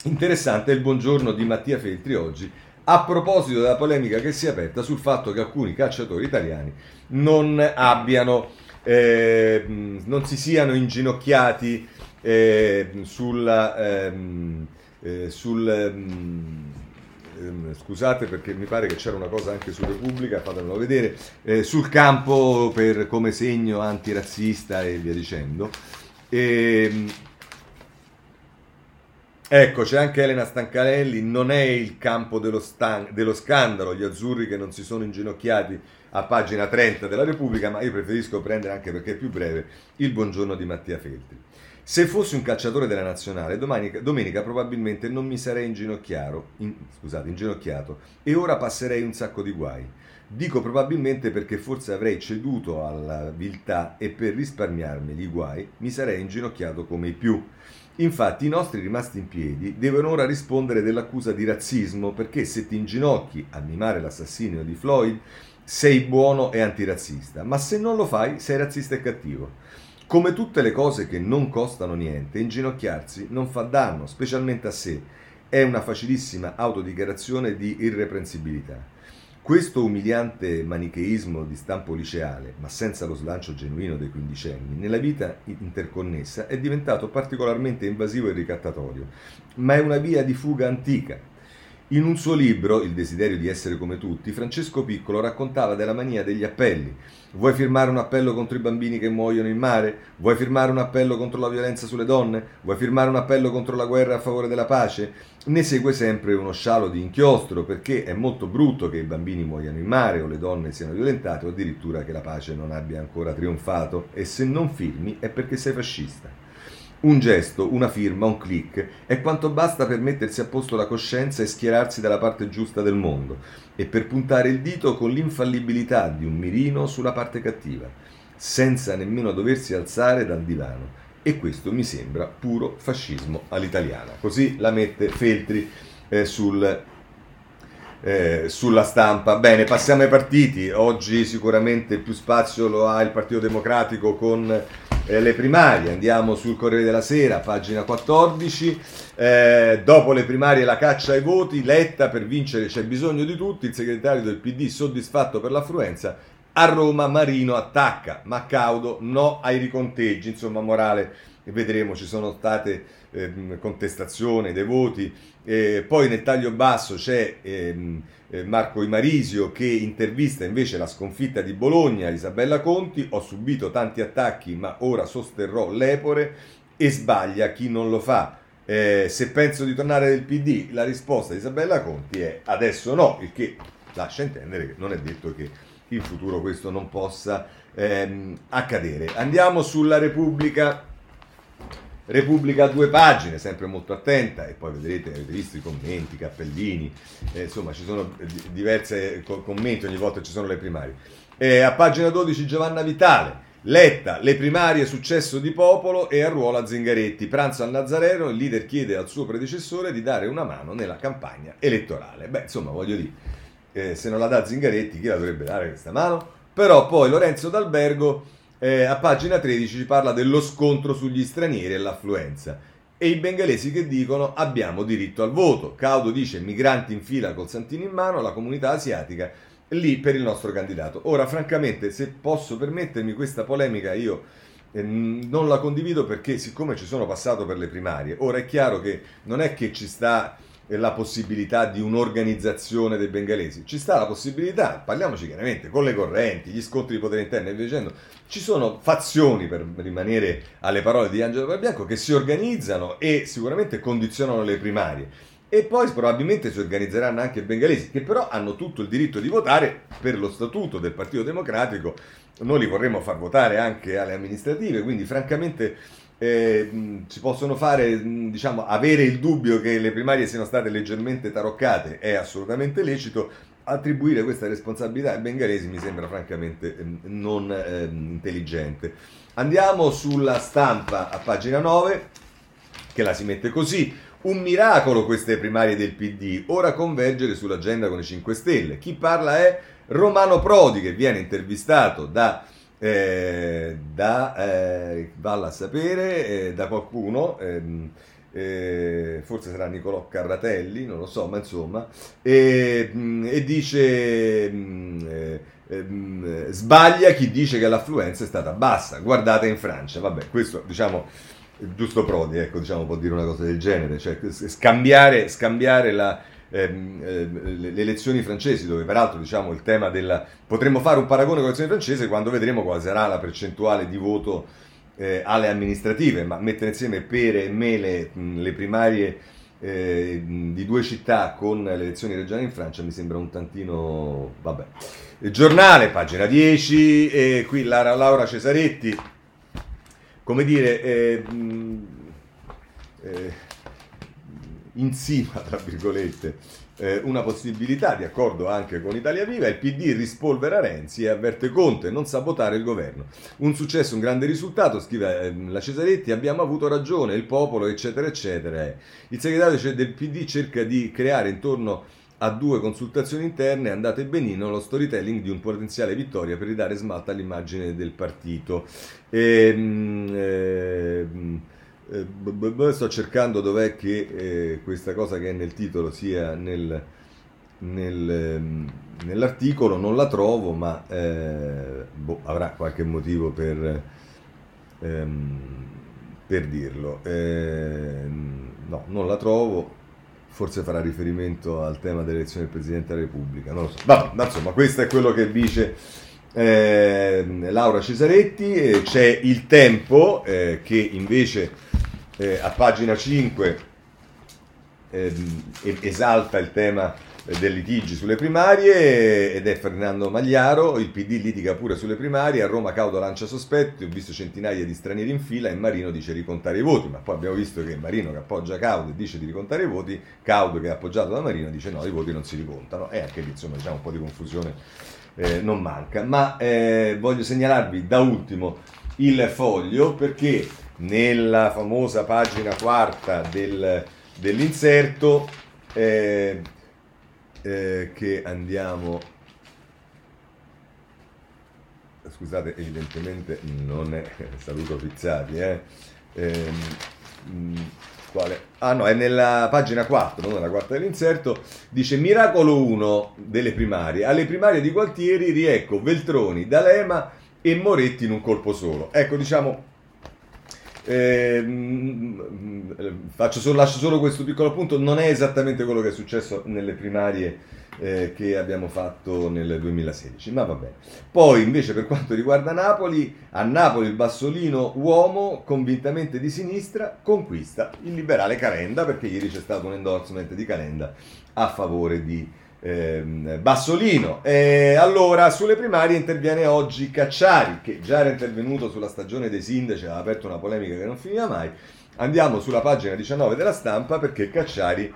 interessante è il buongiorno di Mattia Feltri oggi a proposito della polemica che si è aperta sul fatto che alcuni cacciatori italiani non abbiano eh, non si siano inginocchiati eh, sulla, ehm, eh, sul, ehm, scusate perché mi pare che c'era una cosa anche su Repubblica, fatemelo vedere, eh, sul campo per, come segno antirazzista e via dicendo. E, ehm, ecco, c'è anche Elena Stancarelli, non è il campo dello, stan- dello scandalo, gli azzurri che non si sono inginocchiati a pagina 30 della Repubblica, ma io preferisco prendere anche perché è più breve il buongiorno di Mattia Feltri. Se fossi un calciatore della nazionale, domenica, domenica probabilmente non mi sarei in, scusate, inginocchiato e ora passerei un sacco di guai. Dico probabilmente perché forse avrei ceduto alla viltà e per risparmiarmi gli guai mi sarei inginocchiato come i più. Infatti i nostri rimasti in piedi devono ora rispondere dell'accusa di razzismo perché se ti inginocchi a mimare l'assassinio di Floyd sei buono e antirazzista, ma se non lo fai sei razzista e cattivo. Come tutte le cose che non costano niente, inginocchiarsi non fa danno, specialmente a sé. È una facilissima autodichiarazione di irreprensibilità. Questo umiliante manicheismo di stampo liceale, ma senza lo slancio genuino dei quindicenni, nella vita interconnessa è diventato particolarmente invasivo e ricattatorio, ma è una via di fuga antica, in un suo libro, Il desiderio di essere come tutti, Francesco Piccolo raccontava della mania degli appelli. Vuoi firmare un appello contro i bambini che muoiono in mare? Vuoi firmare un appello contro la violenza sulle donne? Vuoi firmare un appello contro la guerra a favore della pace? Ne segue sempre uno scialo di inchiostro perché è molto brutto che i bambini muoiano in mare o le donne siano violentate o addirittura che la pace non abbia ancora trionfato e se non firmi è perché sei fascista. Un gesto, una firma, un click è quanto basta per mettersi a posto la coscienza e schierarsi dalla parte giusta del mondo e per puntare il dito con l'infallibilità di un mirino sulla parte cattiva, senza nemmeno doversi alzare dal divano. E questo mi sembra puro fascismo all'italiana. Così la mette Feltri eh, sul, eh, sulla stampa. Bene, passiamo ai partiti. Oggi sicuramente più spazio lo ha il Partito Democratico con eh, le primarie. Andiamo sul Corriere della Sera, pagina 14. Eh, dopo le primarie la caccia ai voti, Letta per vincere c'è bisogno di tutti, il segretario del PD soddisfatto per l'affluenza. A Roma Marino attacca, ma Caudo no ai riconteggi, insomma morale vedremo ci sono state eh, contestazioni dei voti. Eh, poi nel taglio basso c'è ehm, eh, Marco Imarisio che intervista invece la sconfitta di Bologna, Isabella Conti, ho subito tanti attacchi ma ora sosterrò l'Epore e sbaglia chi non lo fa. Eh, se penso di tornare nel PD, la risposta di Isabella Conti è adesso no, il che lascia intendere che non è detto che in futuro questo non possa ehm, accadere. Andiamo sulla Repubblica Repubblica a due pagine, sempre molto attenta, e poi vedrete, avete visto i commenti, i cappellini, eh, insomma ci sono diversi commenti ogni volta ci sono le primarie. Eh, a pagina 12 Giovanna Vitale, Letta, le primarie, successo di popolo e arruola Zingaretti. Pranzo al Nazareno, il leader chiede al suo predecessore di dare una mano nella campagna elettorale. Beh, insomma, voglio dire, eh, se non la dà Zingaretti, chi la dovrebbe dare questa mano? Però poi Lorenzo D'Albergo eh, a pagina 13 ci parla dello scontro sugli stranieri e l'affluenza. E i bengalesi che dicono abbiamo diritto al voto. Caudo dice migranti in fila col santino in mano, la comunità asiatica lì per il nostro candidato. Ora, francamente, se posso permettermi questa polemica, io eh, non la condivido perché siccome ci sono passato per le primarie, ora è chiaro che non è che ci sta la possibilità di un'organizzazione dei bengalesi. Ci sta la possibilità, parliamoci chiaramente, con le correnti, gli scontri di potere interno e via dicendo, ci sono fazioni, per rimanere alle parole di Angelo Barbianco, che si organizzano e sicuramente condizionano le primarie. E poi probabilmente si organizzeranno anche i bengalesi, che però hanno tutto il diritto di votare per lo statuto del Partito Democratico. Noi li vorremmo far votare anche alle amministrative, quindi francamente eh, si possono fare, diciamo, avere il dubbio che le primarie siano state leggermente taroccate è assolutamente lecito, attribuire questa responsabilità ai bengalesi mi sembra francamente non eh, intelligente. Andiamo sulla stampa a pagina 9, che la si mette così. Un miracolo queste primarie del PD, ora convergere sull'agenda con i 5 Stelle. Chi parla è Romano Prodi, che viene intervistato da eh, da, eh, valla a sapere, eh, da qualcuno, ehm, eh, forse sarà Nicolò Carratelli, non lo so, ma insomma, e, mm, dice... Mm, eh, ehm, sbaglia chi dice che l'affluenza è stata bassa, guardate in Francia, vabbè, questo diciamo giusto Prodi, ecco, diciamo, può dire una cosa del genere, cioè scambiare, scambiare la, ehm, eh, le elezioni francesi, dove peraltro diciamo il tema della... potremmo fare un paragone con le elezioni francesi quando vedremo quale sarà la percentuale di voto eh, alle amministrative, ma mettere insieme pere e mele, mh, le primarie eh, di due città con le elezioni regionali in Francia mi sembra un tantino... vabbè. Il giornale, pagina 10, e qui Lara, Laura Cesaretti, come dire, eh, eh, insima, tra virgolette, eh, una possibilità di accordo anche con Italia Viva, il PD rispolvera Renzi e avverte Conte non sabotare il governo. Un successo, un grande risultato, scrive eh, la Cesaretti, abbiamo avuto ragione, il popolo, eccetera, eccetera. Il segretario del PD cerca di creare intorno a due consultazioni interne andate benino lo storytelling di un potenziale vittoria per ridare smalta all'immagine del partito. E, ehm, eh, eh, sto cercando dov'è che eh, questa cosa che è nel titolo sia nel, nel, ehm, nell'articolo, non la trovo, ma eh, boh, avrà qualche motivo per, ehm, per dirlo. Ehm, no, non la trovo forse farà riferimento al tema dell'elezione del Presidente della Repubblica, non lo so. Vabbè, ma insomma, questo è quello che dice eh, Laura Cesaretti. C'è il tempo eh, che invece eh, a pagina 5 ehm, esalta il tema del litigi sulle primarie ed è Fernando Magliaro, il PD litiga pure sulle primarie, a Roma Caudo lancia sospetti, ho visto centinaia di stranieri in fila e Marino dice ricontare i voti, ma poi abbiamo visto che Marino che appoggia Caudo e dice di ricontare i voti, Caudo che è appoggiato da Marino dice no, i voti non si ricontano e anche lì insomma diciamo un po' di confusione eh, non manca, ma eh, voglio segnalarvi da ultimo il foglio perché nella famosa pagina quarta del, dell'inserto eh, eh, che andiamo scusate evidentemente non è <laughs> saluto Pizzati eh. Ehm, quale? Ah no, è nella pagina 4, non nella quarta dell'inserto, dice Miracolo 1 delle primarie. Alle primarie di Gualtieri riecco Veltroni, D'Alema e Moretti in un colpo solo. Ecco, diciamo, eh, solo, lascio solo questo piccolo punto, non è esattamente quello che è successo nelle primarie eh, che abbiamo fatto nel 2016, ma va bene. Poi invece per quanto riguarda Napoli, a Napoli il Bassolino uomo convintamente di sinistra conquista il liberale Calenda perché ieri c'è stato un endorsement di Calenda a favore di eh, Bassolino. E allora sulle primarie interviene oggi Cacciari che già era intervenuto sulla stagione dei sindaci, aveva aperto una polemica che non finiva mai. Andiamo sulla pagina 19 della stampa perché Cacciari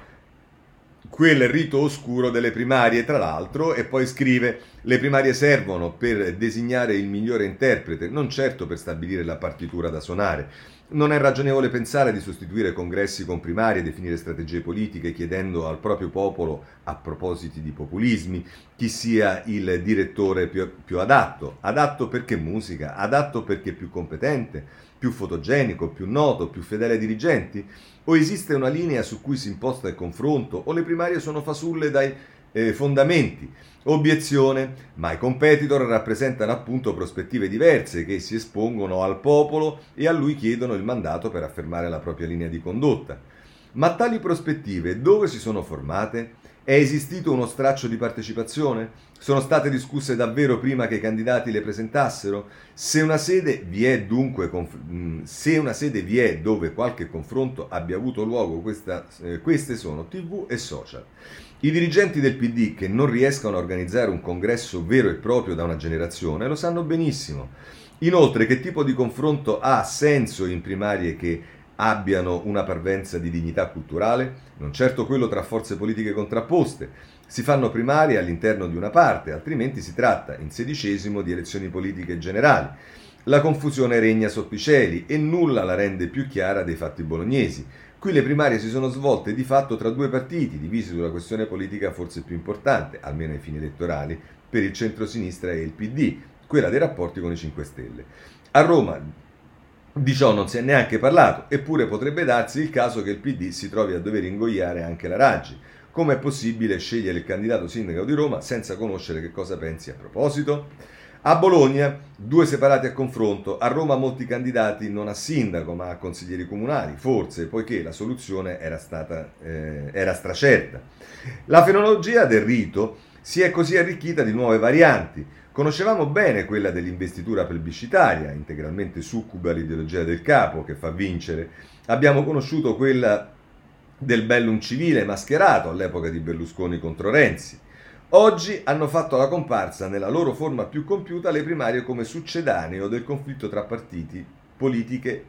quel rito oscuro delle primarie, tra l'altro, e poi scrive: Le primarie servono per designare il migliore interprete, non certo per stabilire la partitura da suonare. Non è ragionevole pensare di sostituire congressi con primarie, definire strategie politiche chiedendo al proprio popolo, a propositi di populismi, chi sia il direttore più, più adatto. Adatto perché musica, adatto perché più competente, più fotogenico, più noto, più fedele ai dirigenti? O esiste una linea su cui si imposta il confronto? O le primarie sono fasulle dai eh, fondamenti? Obiezione, ma i competitor rappresentano appunto prospettive diverse che si espongono al popolo e a lui chiedono il mandato per affermare la propria linea di condotta. Ma tali prospettive dove si sono formate? È esistito uno straccio di partecipazione? Sono state discusse davvero prima che i candidati le presentassero? Se una sede vi è dunque, mm, se una sede vi è dove qualche confronto abbia avuto luogo, questa, eh, queste sono TV e social. I dirigenti del PD che non riescono a organizzare un congresso vero e proprio da una generazione lo sanno benissimo. Inoltre, che tipo di confronto ha senso in primarie che abbiano una parvenza di dignità culturale? Non certo quello tra forze politiche contrapposte. Si fanno primarie all'interno di una parte, altrimenti si tratta, in sedicesimo, di elezioni politiche generali. La confusione regna sotto i cieli e nulla la rende più chiara dei fatti bolognesi. Qui le primarie si sono svolte di fatto tra due partiti, divisi sulla questione politica forse più importante, almeno ai fini elettorali, per il centro-sinistra e il PD, quella dei rapporti con i 5 Stelle. A Roma di ciò non si è neanche parlato, eppure potrebbe darsi il caso che il PD si trovi a dover ingoiare anche la Raggi. Come è possibile scegliere il candidato sindaco di Roma senza conoscere che cosa pensi a proposito? A Bologna due separati a confronto, a Roma molti candidati non a sindaco ma a consiglieri comunali, forse poiché la soluzione era, stata, eh, era stracerta. La fenologia del rito si è così arricchita di nuove varianti. Conoscevamo bene quella dell'investitura plebiscitaria, integralmente succuba all'ideologia del capo che fa vincere. Abbiamo conosciuto quella del bellum civile mascherato all'epoca di Berlusconi contro Renzi. Oggi hanno fatto la comparsa nella loro forma più compiuta le primarie come succedaneo del conflitto tra partiti politiche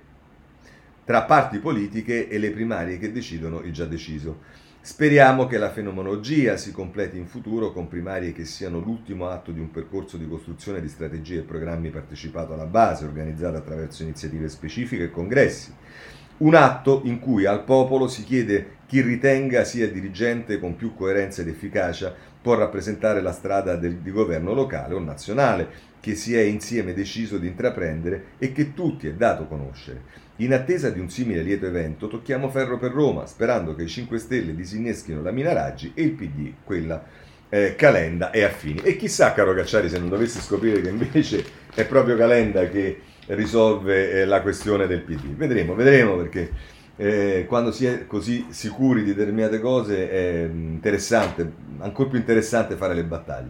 tra parti politiche e le primarie che decidono il già deciso. Speriamo che la fenomenologia si completi in futuro con primarie che siano l'ultimo atto di un percorso di costruzione di strategie e programmi partecipato alla base, organizzato attraverso iniziative specifiche e congressi. Un atto in cui al popolo si chiede chi ritenga sia dirigente con più coerenza ed efficacia può rappresentare la strada del, di governo locale o nazionale che si è insieme deciso di intraprendere e che tutti è dato conoscere. In attesa di un simile lieto evento, tocchiamo ferro per Roma, sperando che i 5 Stelle disinneschino la Minaraggi e il PD quella eh, Calenda e affini. E chissà, caro Cacciari, se non dovessi scoprire che invece è proprio Calenda che risolve eh, la questione del PD. Vedremo, vedremo perché eh, quando si è così sicuri di determinate cose è interessante, ancora più interessante fare le battaglie.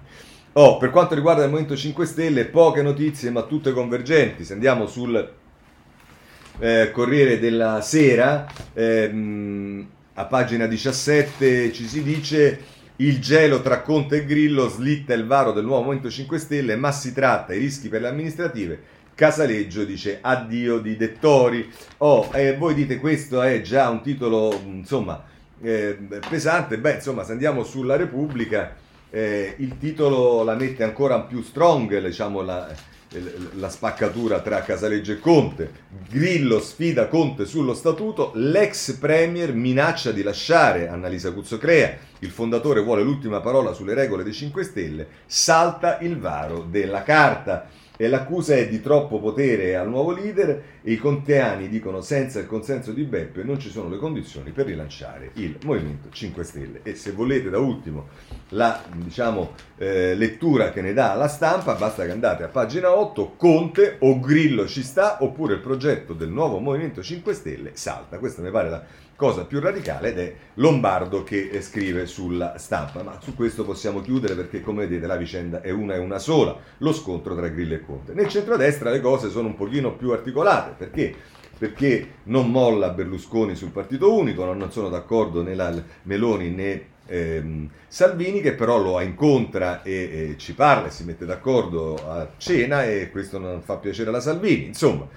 Oh, per quanto riguarda il Movimento 5 Stelle, poche notizie ma tutte convergenti. Se andiamo sul eh, Corriere della Sera, ehm, a pagina 17 ci si dice il gelo tra Conte e Grillo slitta il varo del nuovo Movimento 5 Stelle, ma si tratta i rischi per le amministrative Casaleggio dice addio di Dettori. Oh, eh, voi dite questo è già un titolo, insomma, eh, pesante. Beh, insomma, se andiamo sulla Repubblica, eh, il titolo la mette ancora più strong, diciamo, la, la spaccatura tra Casaleggio e Conte. Grillo sfida Conte sullo statuto, l'ex premier minaccia di lasciare Annalisa Cuzzocrea, il fondatore vuole l'ultima parola sulle regole dei 5 Stelle, salta il varo della carta e l'accusa è di troppo potere al nuovo leader. E i conteani dicono senza il consenso di Beppe non ci sono le condizioni per rilanciare il Movimento 5 Stelle. E se volete da ultimo la diciamo, eh, lettura che ne dà la stampa basta che andate a pagina 8 Conte o Grillo ci sta oppure il progetto del nuovo Movimento 5 Stelle salta. Questa mi pare la cosa più radicale ed è Lombardo che eh, scrive sulla stampa. Ma su questo possiamo chiudere perché come vedete la vicenda è una e una sola, lo scontro tra Grillo e Conte. Nel centrodestra le cose sono un pochino più articolate perché perché non molla Berlusconi sul partito unico, non sono d'accordo né la Meloni né ehm, Salvini che però lo incontra e, e ci parla e si mette d'accordo a cena e questo non fa piacere alla Salvini. Insomma,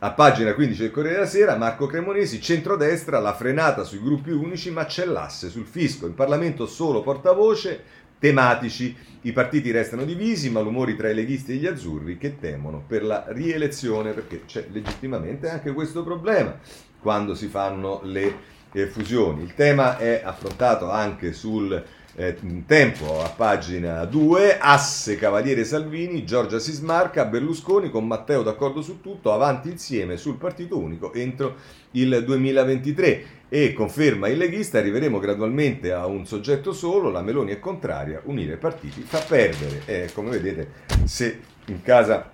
a pagina 15 del Corriere della Sera, Marco Cremonesi, centrodestra, la frenata sui gruppi unici, ma c'è l'asse sul fisco. In Parlamento solo portavoce, tematici. I partiti restano divisi, malumori tra i leghisti e gli azzurri che temono per la rielezione, perché c'è legittimamente anche questo problema quando si fanno le eh, fusioni. Il tema è affrontato anche sul eh, tempo a pagina 2, asse Cavaliere Salvini, Giorgia si smarca, Berlusconi con Matteo d'accordo su tutto, avanti insieme sul partito unico entro il 2023 e conferma il leghista, arriveremo gradualmente a un soggetto solo, la Meloni è contraria, unire partiti fa perdere. E come vedete se in casa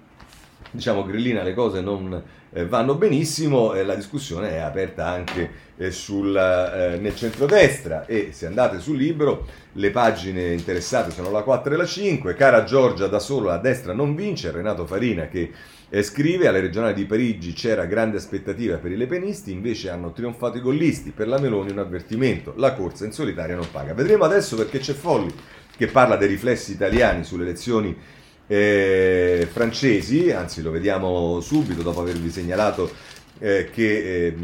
diciamo grillina le cose non eh, vanno benissimo, eh, la discussione è aperta anche eh, sul, eh, nel centrodestra. E se andate sul libro le pagine interessate sono la 4 e la 5, cara Giorgia da solo la destra non vince, Renato Farina che eh, scrive alle regionali di Parigi c'era grande aspettativa per i lepenisti, invece hanno trionfato i gollisti, per la Meloni un avvertimento, la corsa in solitaria non paga. Vedremo adesso perché c'è Folli che parla dei riflessi italiani sulle elezioni eh, francesi, anzi lo vediamo subito dopo avervi segnalato eh, che eh,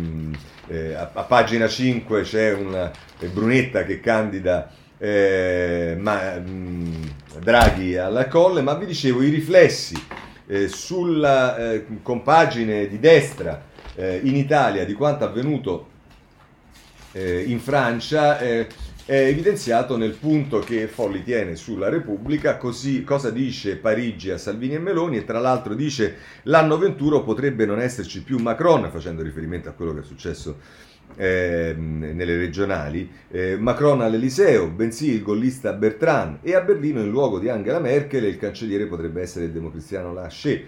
eh, a, a, pagina 5 c'è una eh, Brunetta che candida eh, ma, mh, Draghi alla colle, ma vi dicevo i riflessi eh, sulla compagine di destra in Italia di quanto avvenuto in Francia è evidenziato nel punto che Folli tiene sulla Repubblica, così cosa dice Parigi a Salvini e Meloni? E tra l'altro dice l'anno 21 potrebbe non esserci più Macron, facendo riferimento a quello che è successo eh, nelle regionali, eh, Macron all'Eliseo, bensì il gollista Bertrand. E a Berlino in luogo di Angela Merkel il cancelliere potrebbe essere il democristiano Lachey,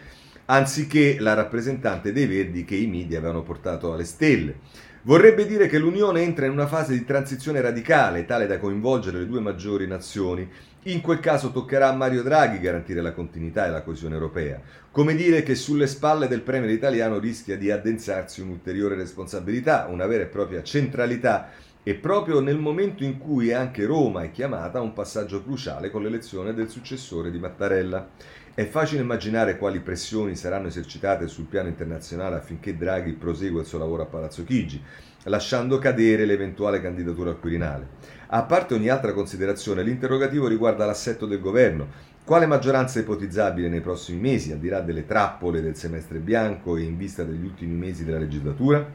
anziché la rappresentante dei Verdi che i media avevano portato alle stelle. Vorrebbe dire che l'Unione entra in una fase di transizione radicale, tale da coinvolgere le due maggiori nazioni. In quel caso toccherà a Mario Draghi garantire la continuità e la coesione europea. Come dire che sulle spalle del Premier italiano rischia di addensarsi un'ulteriore responsabilità, una vera e propria centralità e proprio nel momento in cui anche Roma è chiamata a un passaggio cruciale con l'elezione del successore di Mattarella. È facile immaginare quali pressioni saranno esercitate sul piano internazionale affinché Draghi prosegua il suo lavoro a Palazzo Chigi, lasciando cadere l'eventuale candidatura al Quirinale. A parte ogni altra considerazione, l'interrogativo riguarda l'assetto del governo. Quale maggioranza è ipotizzabile nei prossimi mesi, al di là delle trappole del semestre bianco e in vista degli ultimi mesi della legislatura?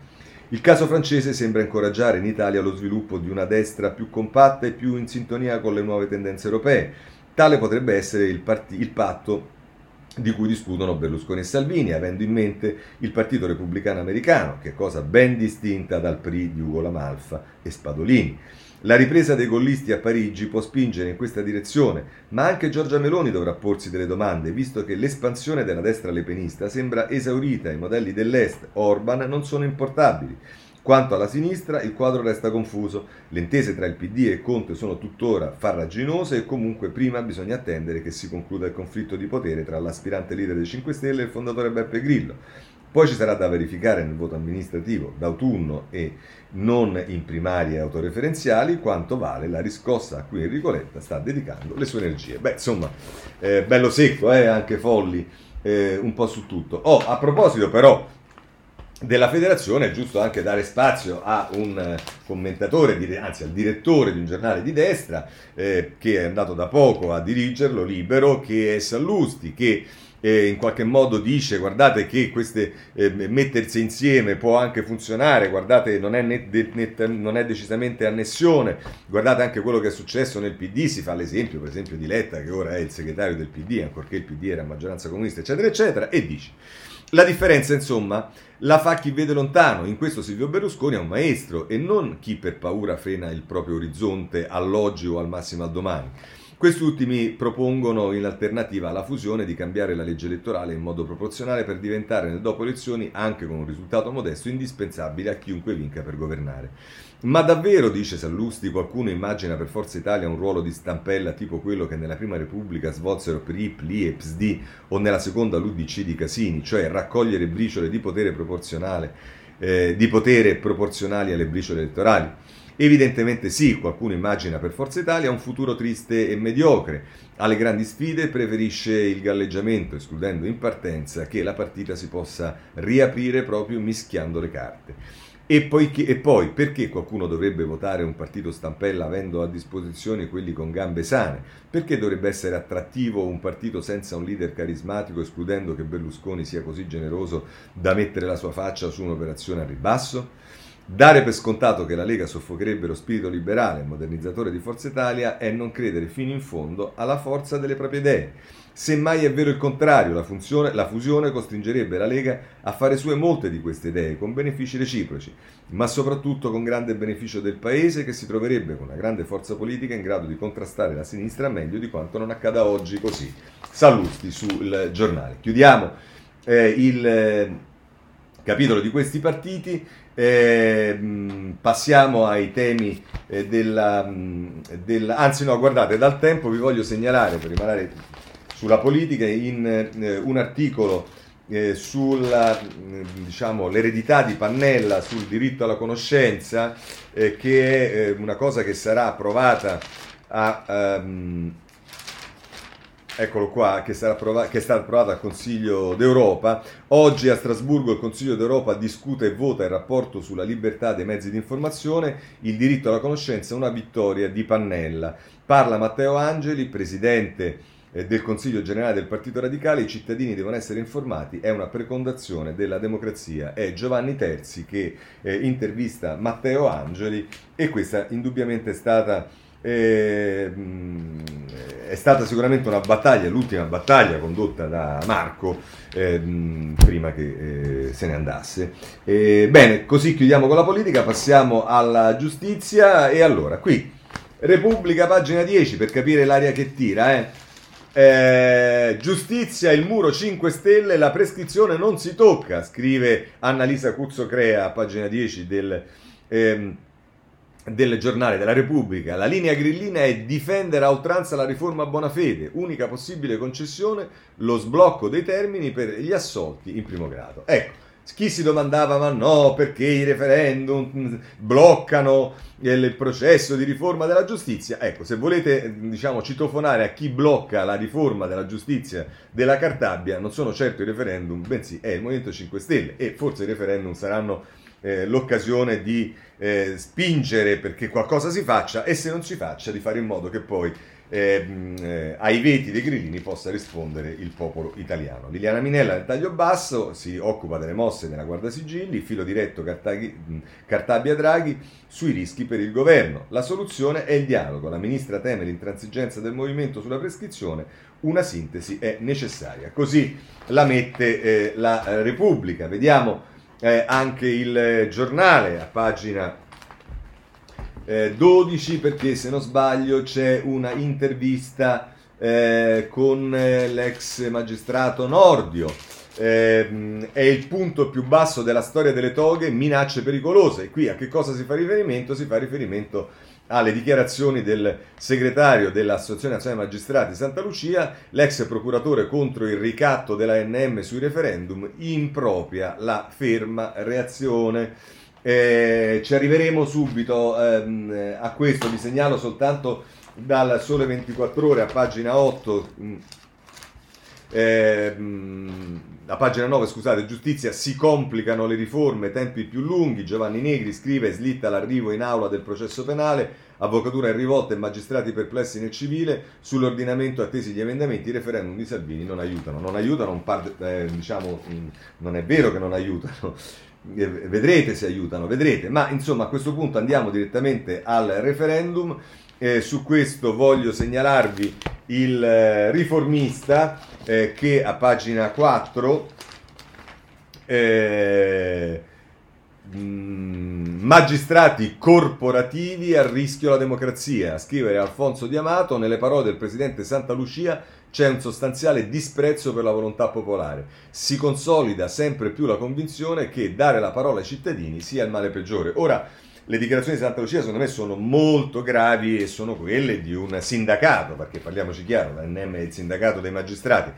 Il caso francese sembra incoraggiare in Italia lo sviluppo di una destra più compatta e più in sintonia con le nuove tendenze europee Tale potrebbe essere il, part- il patto di cui discutono Berlusconi e Salvini, avendo in mente il Partito Repubblicano Americano, che è cosa ben distinta dal PRI di Ugo Lamalfa e Spadolini. La ripresa dei gollisti a Parigi può spingere in questa direzione, ma anche Giorgia Meloni dovrà porsi delle domande, visto che l'espansione della destra lepenista sembra esaurita i modelli dell'Est, Orban, non sono importabili. Quanto alla sinistra, il quadro resta confuso. Le intese tra il PD e Conte sono tuttora farraginose e comunque prima bisogna attendere che si concluda il conflitto di potere tra l'aspirante leader dei 5 Stelle e il fondatore Beppe Grillo. Poi ci sarà da verificare nel voto amministrativo d'autunno e non in primarie autoreferenziali quanto vale la riscossa a cui Enrico Letta sta dedicando le sue energie. Beh, insomma, eh, bello secco, eh, anche folli, eh, un po' su tutto. Oh, a proposito però della federazione è giusto anche dare spazio a un eh, commentatore, anzi al direttore di un giornale di destra eh, che è andato da poco a dirigerlo, libero, che è Sallusti, che eh, in qualche modo dice guardate che queste eh, mettersi insieme può anche funzionare, guardate non è, net, net, non è, decisamente annessione, guardate anche quello che è successo nel PD, si fa l'esempio per esempio di Letta che ora è il segretario del PD, ancorché il PD era maggioranza comunista eccetera eccetera, e dice la differenza, insomma, la fa chi vede lontano. In questo Silvio Berlusconi è un maestro e non chi per paura frena il proprio orizzonte all'oggi o al massimo al domani. Questi ultimi propongono in alternativa alla fusione di cambiare la legge elettorale in modo proporzionale per diventare nel dopo elezioni, anche con un risultato modesto, indispensabile a chiunque vinca per governare. Ma davvero, dice Sallusti, qualcuno immagina per Forza Italia un ruolo di stampella tipo quello che nella Prima Repubblica svolsero PRI, PLI e PSD o nella seconda l'UDC di Casini, cioè raccogliere briciole di potere proporzionale, eh, di potere proporzionali alle briciole elettorali? Evidentemente sì, qualcuno immagina per Forza Italia un futuro triste e mediocre. Alle grandi sfide preferisce il galleggiamento, escludendo in partenza che la partita si possa riaprire proprio mischiando le carte. E poi, e poi, perché qualcuno dovrebbe votare un partito stampella avendo a disposizione quelli con gambe sane? Perché dovrebbe essere attrattivo un partito senza un leader carismatico, escludendo che Berlusconi sia così generoso da mettere la sua faccia su un'operazione a ribasso? Dare per scontato che la Lega soffocherebbe lo spirito liberale e modernizzatore di Forza Italia è non credere fino in fondo alla forza delle proprie idee. Semmai è vero il contrario, la, funzione, la, fusione costringerebbe la Lega a fare sue molte di queste idee, con benefici reciproci, ma soprattutto con grande beneficio del Paese che si troverebbe con una grande forza politica in grado di contrastare la sinistra meglio di quanto non accada oggi così. Sallusti sul giornale. Chiudiamo eh, il eh, capitolo di questi partiti. Eh, passiamo ai temi eh, della, della, Anzi no, guardate, dal tempo vi voglio segnalare, per rimanere sulla politica, in eh, un articolo eh, sull'eredità diciamo, di Pannella, sul diritto alla conoscenza, eh, che è eh, una cosa che sarà approvata a... Um, eccolo qua, che, sarà approva- che è stata approvata al Consiglio d'Europa. Oggi a Strasburgo il Consiglio d'Europa discute e vota il rapporto sulla libertà dei mezzi di informazione, il diritto alla conoscenza, una vittoria di Pannella. Parla Matteo Angeli, presidente eh, del Consiglio generale del Partito Radicale, i cittadini devono essere informati, è una precondazione della democrazia. È Giovanni Terzi che eh, intervista Matteo Angeli e questa indubbiamente è stata eh, è stata sicuramente una battaglia, l'ultima battaglia condotta da Marco eh, prima che eh, se ne andasse. bene, così chiudiamo con la politica, passiamo alla giustizia e allora qui Repubblica, pagina 10 per capire l'aria che tira. Eh. Eh, giustizia, il muro 5 Stelle, la prescrizione non si tocca, scrive Annalisa Cuzzo Crea pagina 10 del, ehm, del giornale della Repubblica. La linea grillina è difendere a oltranza la riforma Bonafede, unica possibile concessione, lo sblocco dei termini per gli assolti in primo grado. Ecco. Chi si domandava, ma no, perché i referendum bloccano il processo di riforma della giustizia? Ecco, se volete, diciamo, citofonare a chi blocca la riforma della giustizia della Cartabia, non sono certo i referendum, bensì è il Movimento 5 Stelle e forse i referendum saranno eh, l'occasione di eh, spingere perché qualcosa si faccia e se non si faccia di fare in modo che poi eh, eh, ai veti dei grillini possa rispondere il popolo italiano. Liliana Minella nel taglio basso si occupa delle mosse della Guardia Sigilli, filo diretto Cartabia Draghi sui rischi per il governo. La soluzione è il dialogo. La ministra teme l'intransigenza del movimento sulla prescrizione, una sintesi è necessaria. Così la mette eh, la Repubblica. Vediamo eh, anche il giornale a pagina eh, 12 perché se non sbaglio c'è una intervista eh, con eh, l'ex magistrato Nordio. Eh, è il punto più basso della storia delle toghe, minacce pericolose. E qui a che cosa si fa riferimento? Si fa riferimento alle dichiarazioni del segretario dell'Associazione Nazionale Magistrati Santa Lucia, l'ex procuratore contro il ricatto della NM sui referendum, impropria la ferma reazione. Eh, ci arriveremo subito ehm, a questo, vi segnalo soltanto dal Sole 24 ore a pagina 8. Mh, ehm, a pagina 9, scusate, giustizia, si complicano le riforme, tempi più lunghi, Giovanni Negri scrive slitta l'arrivo in aula del processo penale, avvocatura in rivolta e magistrati perplessi nel civile, sull'ordinamento attesi gli emendamenti, i referendum di Salvini non aiutano, non aiutano, eh, diciamo, non è vero che non aiutano, <laughs> eh, vedrete se aiutano, vedrete, ma insomma a questo punto andiamo direttamente al referendum. Eh, su questo voglio segnalarvi il eh, riformista eh, che a pagina 4 eh, magistrati corporativi a rischio la democrazia. A scrivere Alfonso Diamato, nelle parole del presidente Santa Lucia c'è un sostanziale disprezzo per la volontà popolare. Si consolida sempre più la convinzione che dare la parola ai cittadini sia il male peggiore. Ora, le dichiarazioni di Santa Lucia secondo me sono molto gravi e sono quelle di un sindacato, perché parliamoci chiaro, l'ANM è il sindacato dei magistrati.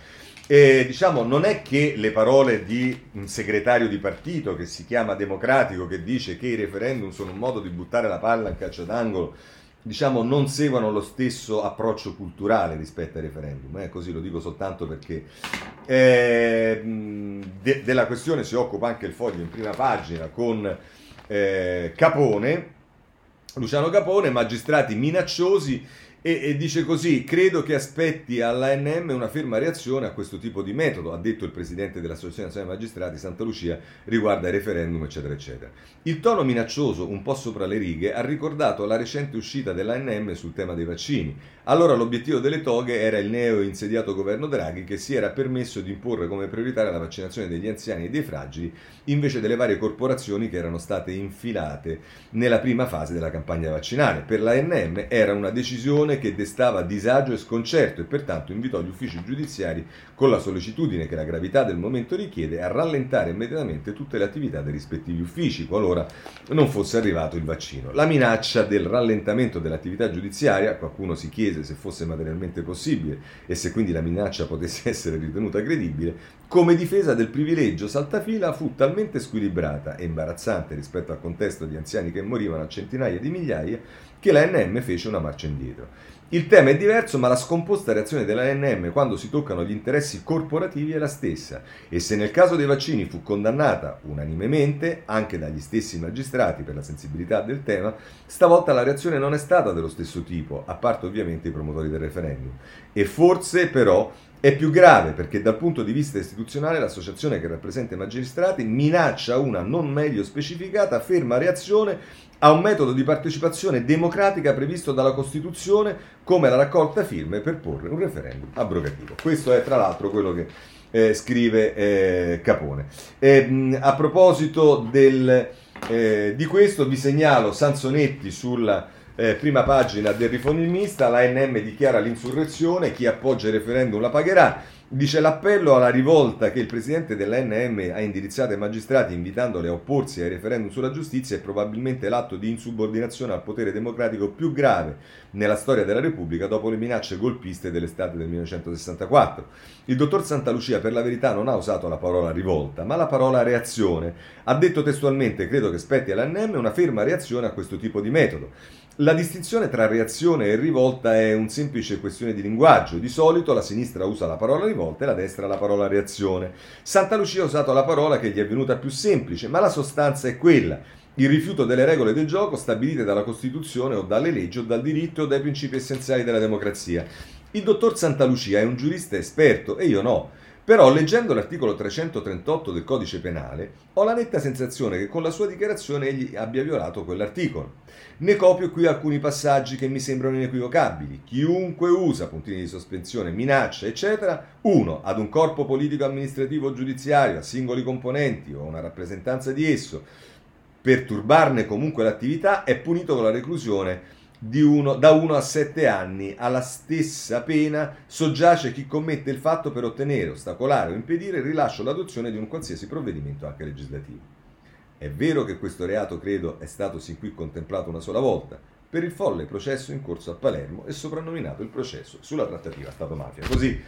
E, diciamo, non è che le parole di un segretario di partito che si chiama democratico, che dice che i referendum sono un modo di buttare la palla in calcio d'angolo, diciamo, non seguano lo stesso approccio culturale rispetto ai referendum. Eh? Così lo dico soltanto perché eh, de- della questione si occupa anche il foglio in prima pagina con eh, Capone, Luciano Capone, magistrati minacciosi e, e, dice così, credo che aspetti all'ANM una ferma reazione a questo tipo di metodo, ha detto il presidente dell'Associazione Nazionale Magistrati Santa Lucia riguardo ai referendum, eccetera, eccetera. Il tono minaccioso, un po' sopra le righe, ha ricordato la recente uscita dell'ANM sul tema dei vaccini. Allora l'obiettivo delle toghe era il neo insediato governo Draghi che si era permesso di imporre come prioritaria la vaccinazione degli anziani e dei fragili invece delle varie corporazioni che erano state infilate nella prima fase della campagna vaccinale. Per l'ANM era una decisione situazione che destava disagio e sconcerto e pertanto invitò gli uffici giudiziari, con la sollecitudine che la gravità del momento richiede, a rallentare immediatamente tutte le attività dei rispettivi uffici qualora non fosse arrivato il vaccino. La minaccia del rallentamento dell'attività giudiziaria, qualcuno si chiese se fosse materialmente possibile e se quindi la minaccia potesse <laughs> essere ritenuta credibile, come difesa del privilegio saltafila fu talmente squilibrata e imbarazzante rispetto al contesto di anziani che morivano a centinaia di migliaia che la NM fece una marcia indietro. Il tema è diverso, ma la scomposta reazione della NM quando si toccano gli interessi corporativi è la stessa e se nel caso dei vaccini fu condannata unanimemente anche dagli stessi magistrati per la sensibilità del tema, stavolta la reazione non è stata dello stesso tipo, a parte ovviamente i promotori del referendum. E forse però è più grave perché dal punto di vista istituzionale l'associazione che rappresenta i magistrati minaccia una non meglio specificata ferma reazione a un metodo di partecipazione democratica previsto dalla Costituzione come la raccolta firme per porre un referendum abrogativo. Questo è tra l'altro quello che eh, scrive eh, Capone. E, mh, a proposito del, eh, di questo vi segnalo Sansonetti sulla eh, prima pagina del riformista, l'ANM dichiara l'insurrezione, chi appoggia il referendum la pagherà. Dice l'appello alla rivolta che il presidente dell'ANM ha indirizzato ai magistrati invitandoli a opporsi ai referendum sulla giustizia è probabilmente l'atto di insubordinazione al potere democratico più grave nella storia della Repubblica dopo le minacce golpiste dell'estate del 1964. Il dottor Santa Lucia per la verità non ha usato la parola rivolta, ma la parola reazione. Ha detto testualmente, credo che spetti all'ANM, una ferma reazione a questo tipo di metodo. La distinzione tra reazione e rivolta è un semplice questione di linguaggio. Di solito la sinistra usa la parola rivolta e la destra la parola reazione. Santa Lucia ha usato la parola che gli è venuta più semplice, ma la sostanza è quella. Il rifiuto delle regole del gioco stabilite dalla Costituzione o dalle leggi o dal diritto o dai principi essenziali della democrazia. Il dottor Santa Lucia è un giurista esperto e io no. Però leggendo l'articolo 338 del codice penale ho la netta sensazione che con la sua dichiarazione egli abbia violato quell'articolo. Ne copio qui alcuni passaggi che mi sembrano inequivocabili. Chiunque usa puntini di sospensione, minaccia, eccetera, 1. ad un corpo politico amministrativo o giudiziario, a singoli componenti o a una rappresentanza di esso, per turbarne comunque l'attività, è punito con la reclusione uno, da 1 a 7 anni alla stessa pena soggiace chi commette il fatto per ottenere, ostacolare o impedire il rilascio o l'adozione di un qualsiasi provvedimento anche legislativo. È vero che questo reato, credo, è stato sin qui contemplato una sola volta, per il folle processo in corso a Palermo e soprannominato il processo sulla trattativa Stato-mafia. Così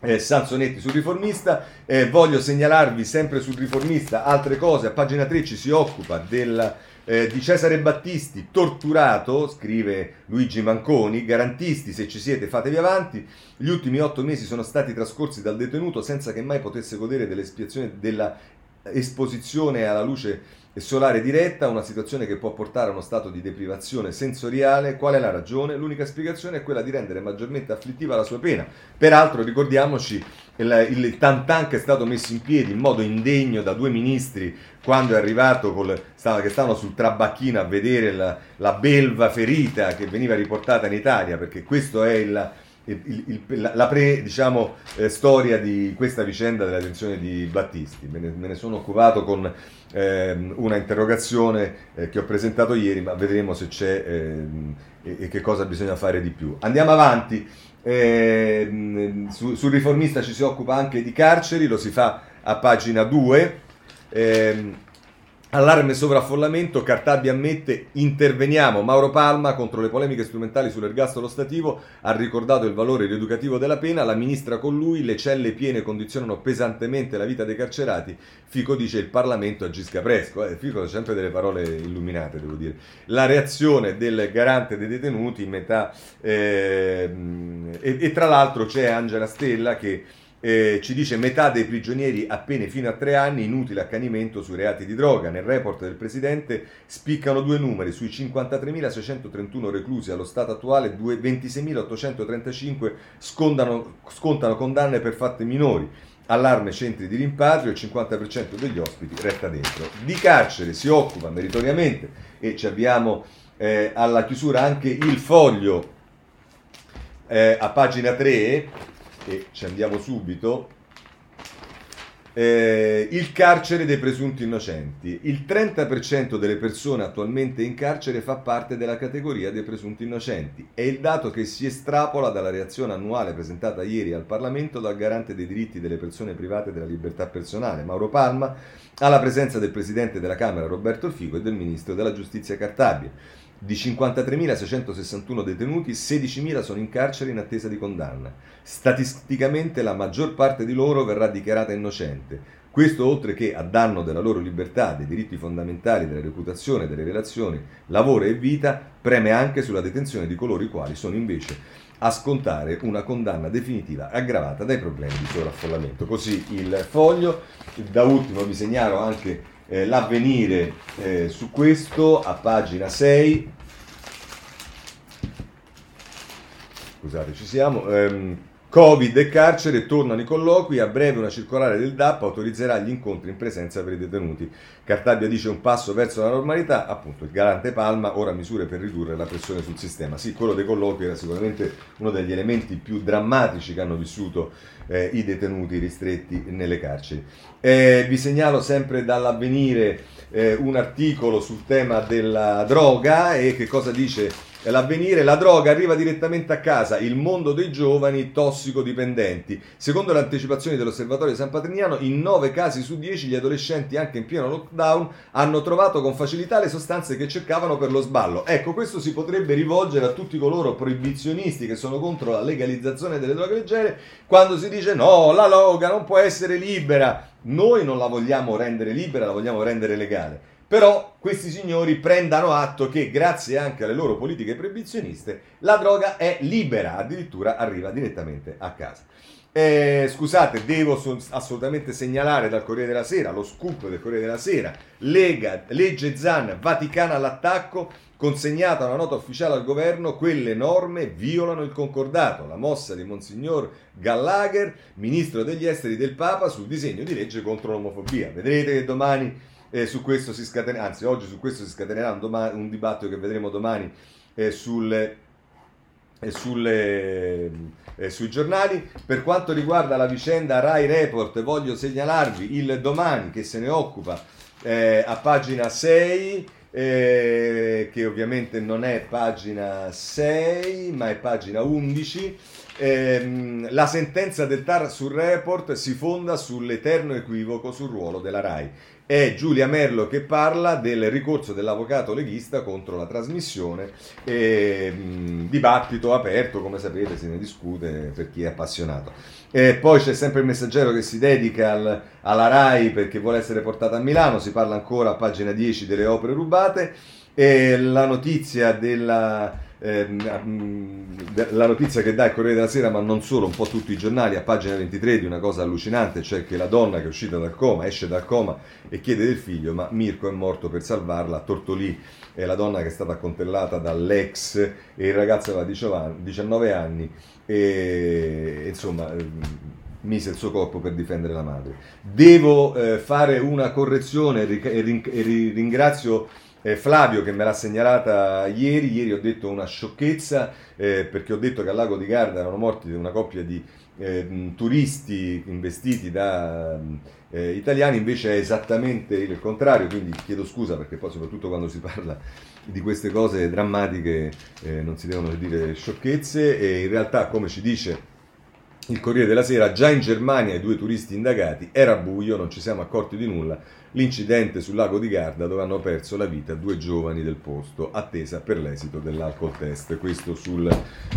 eh, Sansonetti sul riformista. Eh, voglio segnalarvi sempre sul riformista altre cose. A pagina 3 ci si occupa della eh, di Cesare Battisti, torturato, scrive Luigi Manconi, garantisti se ci siete fatevi avanti, gli ultimi otto mesi sono stati trascorsi dal detenuto senza che mai potesse godere della esposizione alla luce solare diretta, una situazione che può portare a uno stato di deprivazione sensoriale. Qual è la ragione? L'unica spiegazione è quella di rendere maggiormente afflittiva la sua pena. Peraltro ricordiamoci il, il tantan che è stato messo in piedi in modo indegno da due ministri quando è arrivato col, che stavano sul trabacchino a vedere la, la belva ferita che veniva riportata in Italia, perché questo è il il, il, la pre diciamo, eh, storia di questa vicenda della detenzione di Battisti. Me ne, me ne sono occupato con eh, una interrogazione eh, che ho presentato ieri, ma vedremo se c'è ehm, e, e, che cosa bisogna fare di più. Andiamo avanti. Ehm, su, sul riformista ci si occupa anche di carceri, lo si fa a pagina 2. Allarme sovraffollamento, Cartabia ammette, interveniamo. Mauro Palma contro le polemiche strumentali sull'ergastolo stativo ha ricordato il valore rieducativo della pena, la ministra con lui, le celle piene condizionano pesantemente la vita dei carcerati, Fico dice il Parlamento agisca presto, eh, Fico ha sempre delle parole illuminate devo dire. La reazione del garante dei detenuti in metà eh, e, e tra l'altro c'è Angela Stella che eh, ci dice metà dei prigionieri appena fino a tre anni, inutile accanimento sui reati di droga. Nel report del Presidente spiccano due numeri, sui 53.631 reclusi allo stato attuale 26.835 scontano, scontano condanne per fatti minori. Allarme centri di rimpatrio, il 50% degli ospiti resta dentro. Di carcere si occupa meritoriamente e ci abbiamo eh, alla chiusura anche il foglio eh, a pagina 3 e ci andiamo subito, eh, il carcere dei presunti innocenti. Il 30% delle persone attualmente in carcere fa parte della categoria dei presunti innocenti. È il dato che si estrapola dalla reazione annuale presentata ieri al Parlamento dal garante dei diritti delle persone private della libertà personale, Mauro Palma, alla presenza del Presidente della Camera Roberto Fico e del Ministro della Giustizia Cartabia. Di 53.661 detenuti, 16.000 sono in carcere in attesa di condanna. Statisticamente la maggior parte di loro verrà dichiarata innocente. Questo oltre che a danno della loro libertà, dei diritti fondamentali, della reputazione, delle relazioni, lavoro e vita, preme anche sulla detenzione di coloro i quali sono invece a scontare una condanna definitiva aggravata dai problemi di sovraffollamento. Così il foglio. Da ultimo vi segnalo anche eh, l'avvenire eh, su questo a pagina 6. Scusate, ci siamo. Ehm, Covid e carcere, tornano i colloqui, a breve una circolare del DAP autorizzerà gli incontri in presenza per i detenuti. Cartabia dice un passo verso la normalità, appunto il garante Palma, ora misure per ridurre la pressione sul sistema. Sì, quello dei colloqui era sicuramente uno degli elementi più drammatici che hanno vissuto eh, i detenuti ristretti nelle carceri. Eh, vi segnalo sempre dall'avvenire eh, un articolo sul tema della droga e che cosa dice l'avvenire, la droga arriva direttamente a casa, il mondo dei giovani tossicodipendenti. Secondo le anticipazioni dell'Osservatorio San Patrignano, in 9 casi su 10 gli adolescenti, anche in pieno lockdown, hanno trovato con facilità le sostanze che cercavano per lo sballo. Ecco, questo si potrebbe rivolgere a tutti coloro proibizionisti che sono contro la legalizzazione delle droghe leggere, quando si dice no, la droga non può essere libera. Noi non la vogliamo rendere libera, la vogliamo rendere legale. Però questi signori prendano atto che grazie anche alle loro politiche proibizioniste la droga è libera, addirittura arriva direttamente a casa. Eh, scusate, devo assolutamente segnalare dal Corriere della Sera, lo scoop del Corriere della Sera, Lega, legge Zan, Vaticana all'attacco, consegnata una nota ufficiale al governo, quelle norme violano il concordato, la mossa di Monsignor Gallagher, ministro degli esteri del Papa, sul disegno di legge contro l'omofobia. Vedrete che domani eh, su questo si scatenerà, anzi oggi su questo si scatenerà un, domani, un dibattito che vedremo domani eh, sulle, eh, sulle, eh, sui giornali. Per quanto riguarda la vicenda Rai Report, voglio segnalarvi il domani che se ne occupa eh, a pagina 6. Eh, che ovviamente non è pagina 6 ma è pagina 11 ehm, la sentenza del TAR sul report si fonda sull'eterno equivoco sul ruolo della RAI è Giulia Merlo che parla del ricorso dell'avvocato leghista contro la trasmissione. E, mh, dibattito aperto, come sapete, se ne discute per chi è appassionato. E poi c'è sempre il messaggero che si dedica al, alla RAI perché vuole essere portata a Milano, si parla ancora a pagina 10 delle opere rubate. E la notizia della Ehm, la notizia che dà il Corriere della Sera, ma non solo, un po' tutti i giornali, a pagina 23 di una cosa allucinante, cioè che la donna che è uscita dal coma, esce dal coma e chiede del figlio, ma Mirko è morto per salvarla, Tortolì è la donna che è stata accontellata dall'ex e il ragazzo aveva 19 anni e insomma ehm, mise il suo corpo per difendere la madre. Devo eh, fare una correzione e ringrazio eh, Flavio che me l'ha segnalata ieri, ieri ho detto una sciocchezza eh, perché ho detto che al lago di Garda erano morti una coppia di eh, turisti investiti da eh, italiani, invece è esattamente il contrario, quindi chiedo scusa perché poi soprattutto quando si parla di queste cose drammatiche eh, non si devono dire sciocchezze e in realtà come ci dice il Corriere della Sera, già in Germania i due turisti indagati, era buio, non ci siamo accorti di nulla, l'incidente sul lago di Garda dove hanno perso la vita due giovani del posto, attesa per l'esito dell'alcol test, questo sul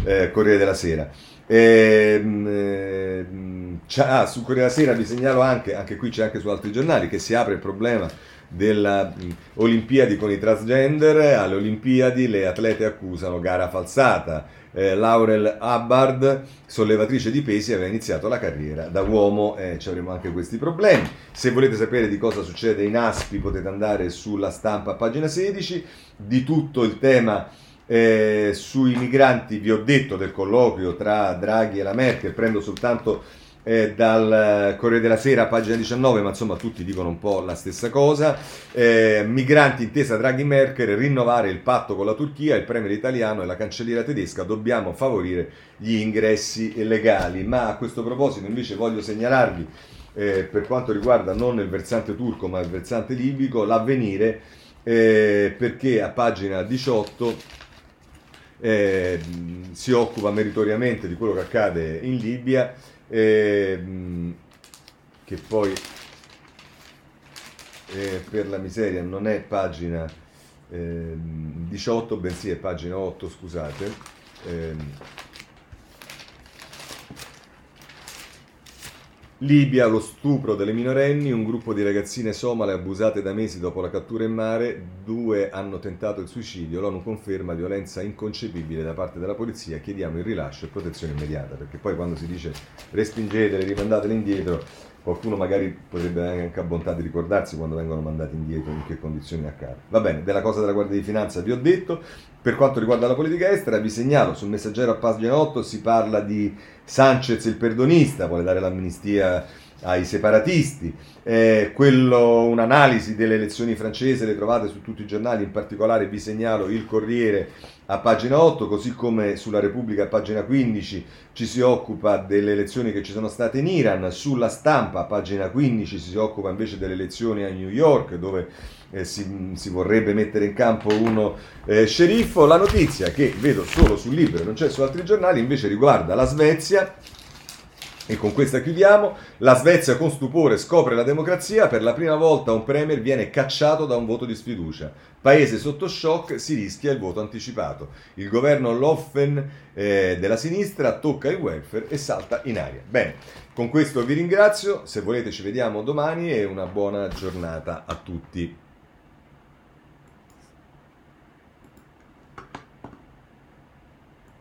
eh, Corriere della Sera. E, ehm, eh, ah, sul Corriere della Sera vi segnalo anche, anche qui c'è anche su altri giornali, che si apre il problema delle Olimpiadi con i transgender, alle Olimpiadi le atlete accusano gara falsata eh, Laurel Hubbard, sollevatrice di pesi, aveva iniziato la carriera da uomo. Eh, ci avremo anche questi problemi. Se volete sapere di cosa succede in Aspi potete andare sulla stampa a pagina 16, di tutto il tema eh, sui migranti vi ho detto del colloquio tra Draghi e la Merkel, prendo soltanto eh, dal Corriere della Sera, pagina 19, ma insomma tutti dicono un po' la stessa cosa. Eh, migranti intesa Draghi Merkel, rinnovare il patto con la Turchia, il premier italiano e la cancelliera tedesca, dobbiamo favorire gli ingressi legali. Ma a questo proposito invece voglio segnalarvi, eh, per quanto riguarda non il versante turco ma il versante libico, l'avvenire, eh, perché a pagina 18... Eh, si occupa meritoriamente di quello che accade in Libia eh, che poi eh, per la miseria non è pagina eh, 18, bensì è pagina 8, scusate. Ehm, Libia, lo stupro delle minorenni, un gruppo di ragazzine somale abusate da mesi dopo la cattura in mare, due hanno tentato il suicidio, l'ONU conferma violenza inconcepibile da parte della polizia, chiediamo il rilascio e protezione immediata, perché poi quando si dice respingetele, rimandatele indietro, qualcuno magari potrebbe anche a bontà di ricordarsi quando vengono mandati indietro in che condizioni accade. Va bene, della cosa della Guardia di Finanza vi ho detto, per quanto riguarda la politica estera vi segnalo sul messaggero a pagina 8 si parla di Sanchez il perdonista, vuole dare l'amnistia ai separatisti, eh, quello, un'analisi delle elezioni francesi le trovate su tutti i giornali, in particolare vi segnalo il Corriere a pagina 8, così come sulla Repubblica a pagina 15 ci si occupa delle elezioni che ci sono state in Iran, sulla stampa a pagina 15 si occupa invece delle elezioni a New York dove eh, si, si, vorrebbe mettere in campo uno eh, sceriffo. La notizia che vedo solo sul Libero, non c'è su altri giornali, invece riguarda la Svezia e con questa chiudiamo. La Svezia con stupore scopre la democrazia. Per la prima volta un premier viene cacciato da un voto di sfiducia. Paese sotto shock, si rischia il voto anticipato. Il governo Loffen eh, della sinistra tocca il welfare e salta in aria. Bene, con questo vi ringrazio. Se volete ci vediamo domani e una buona giornata a tutti.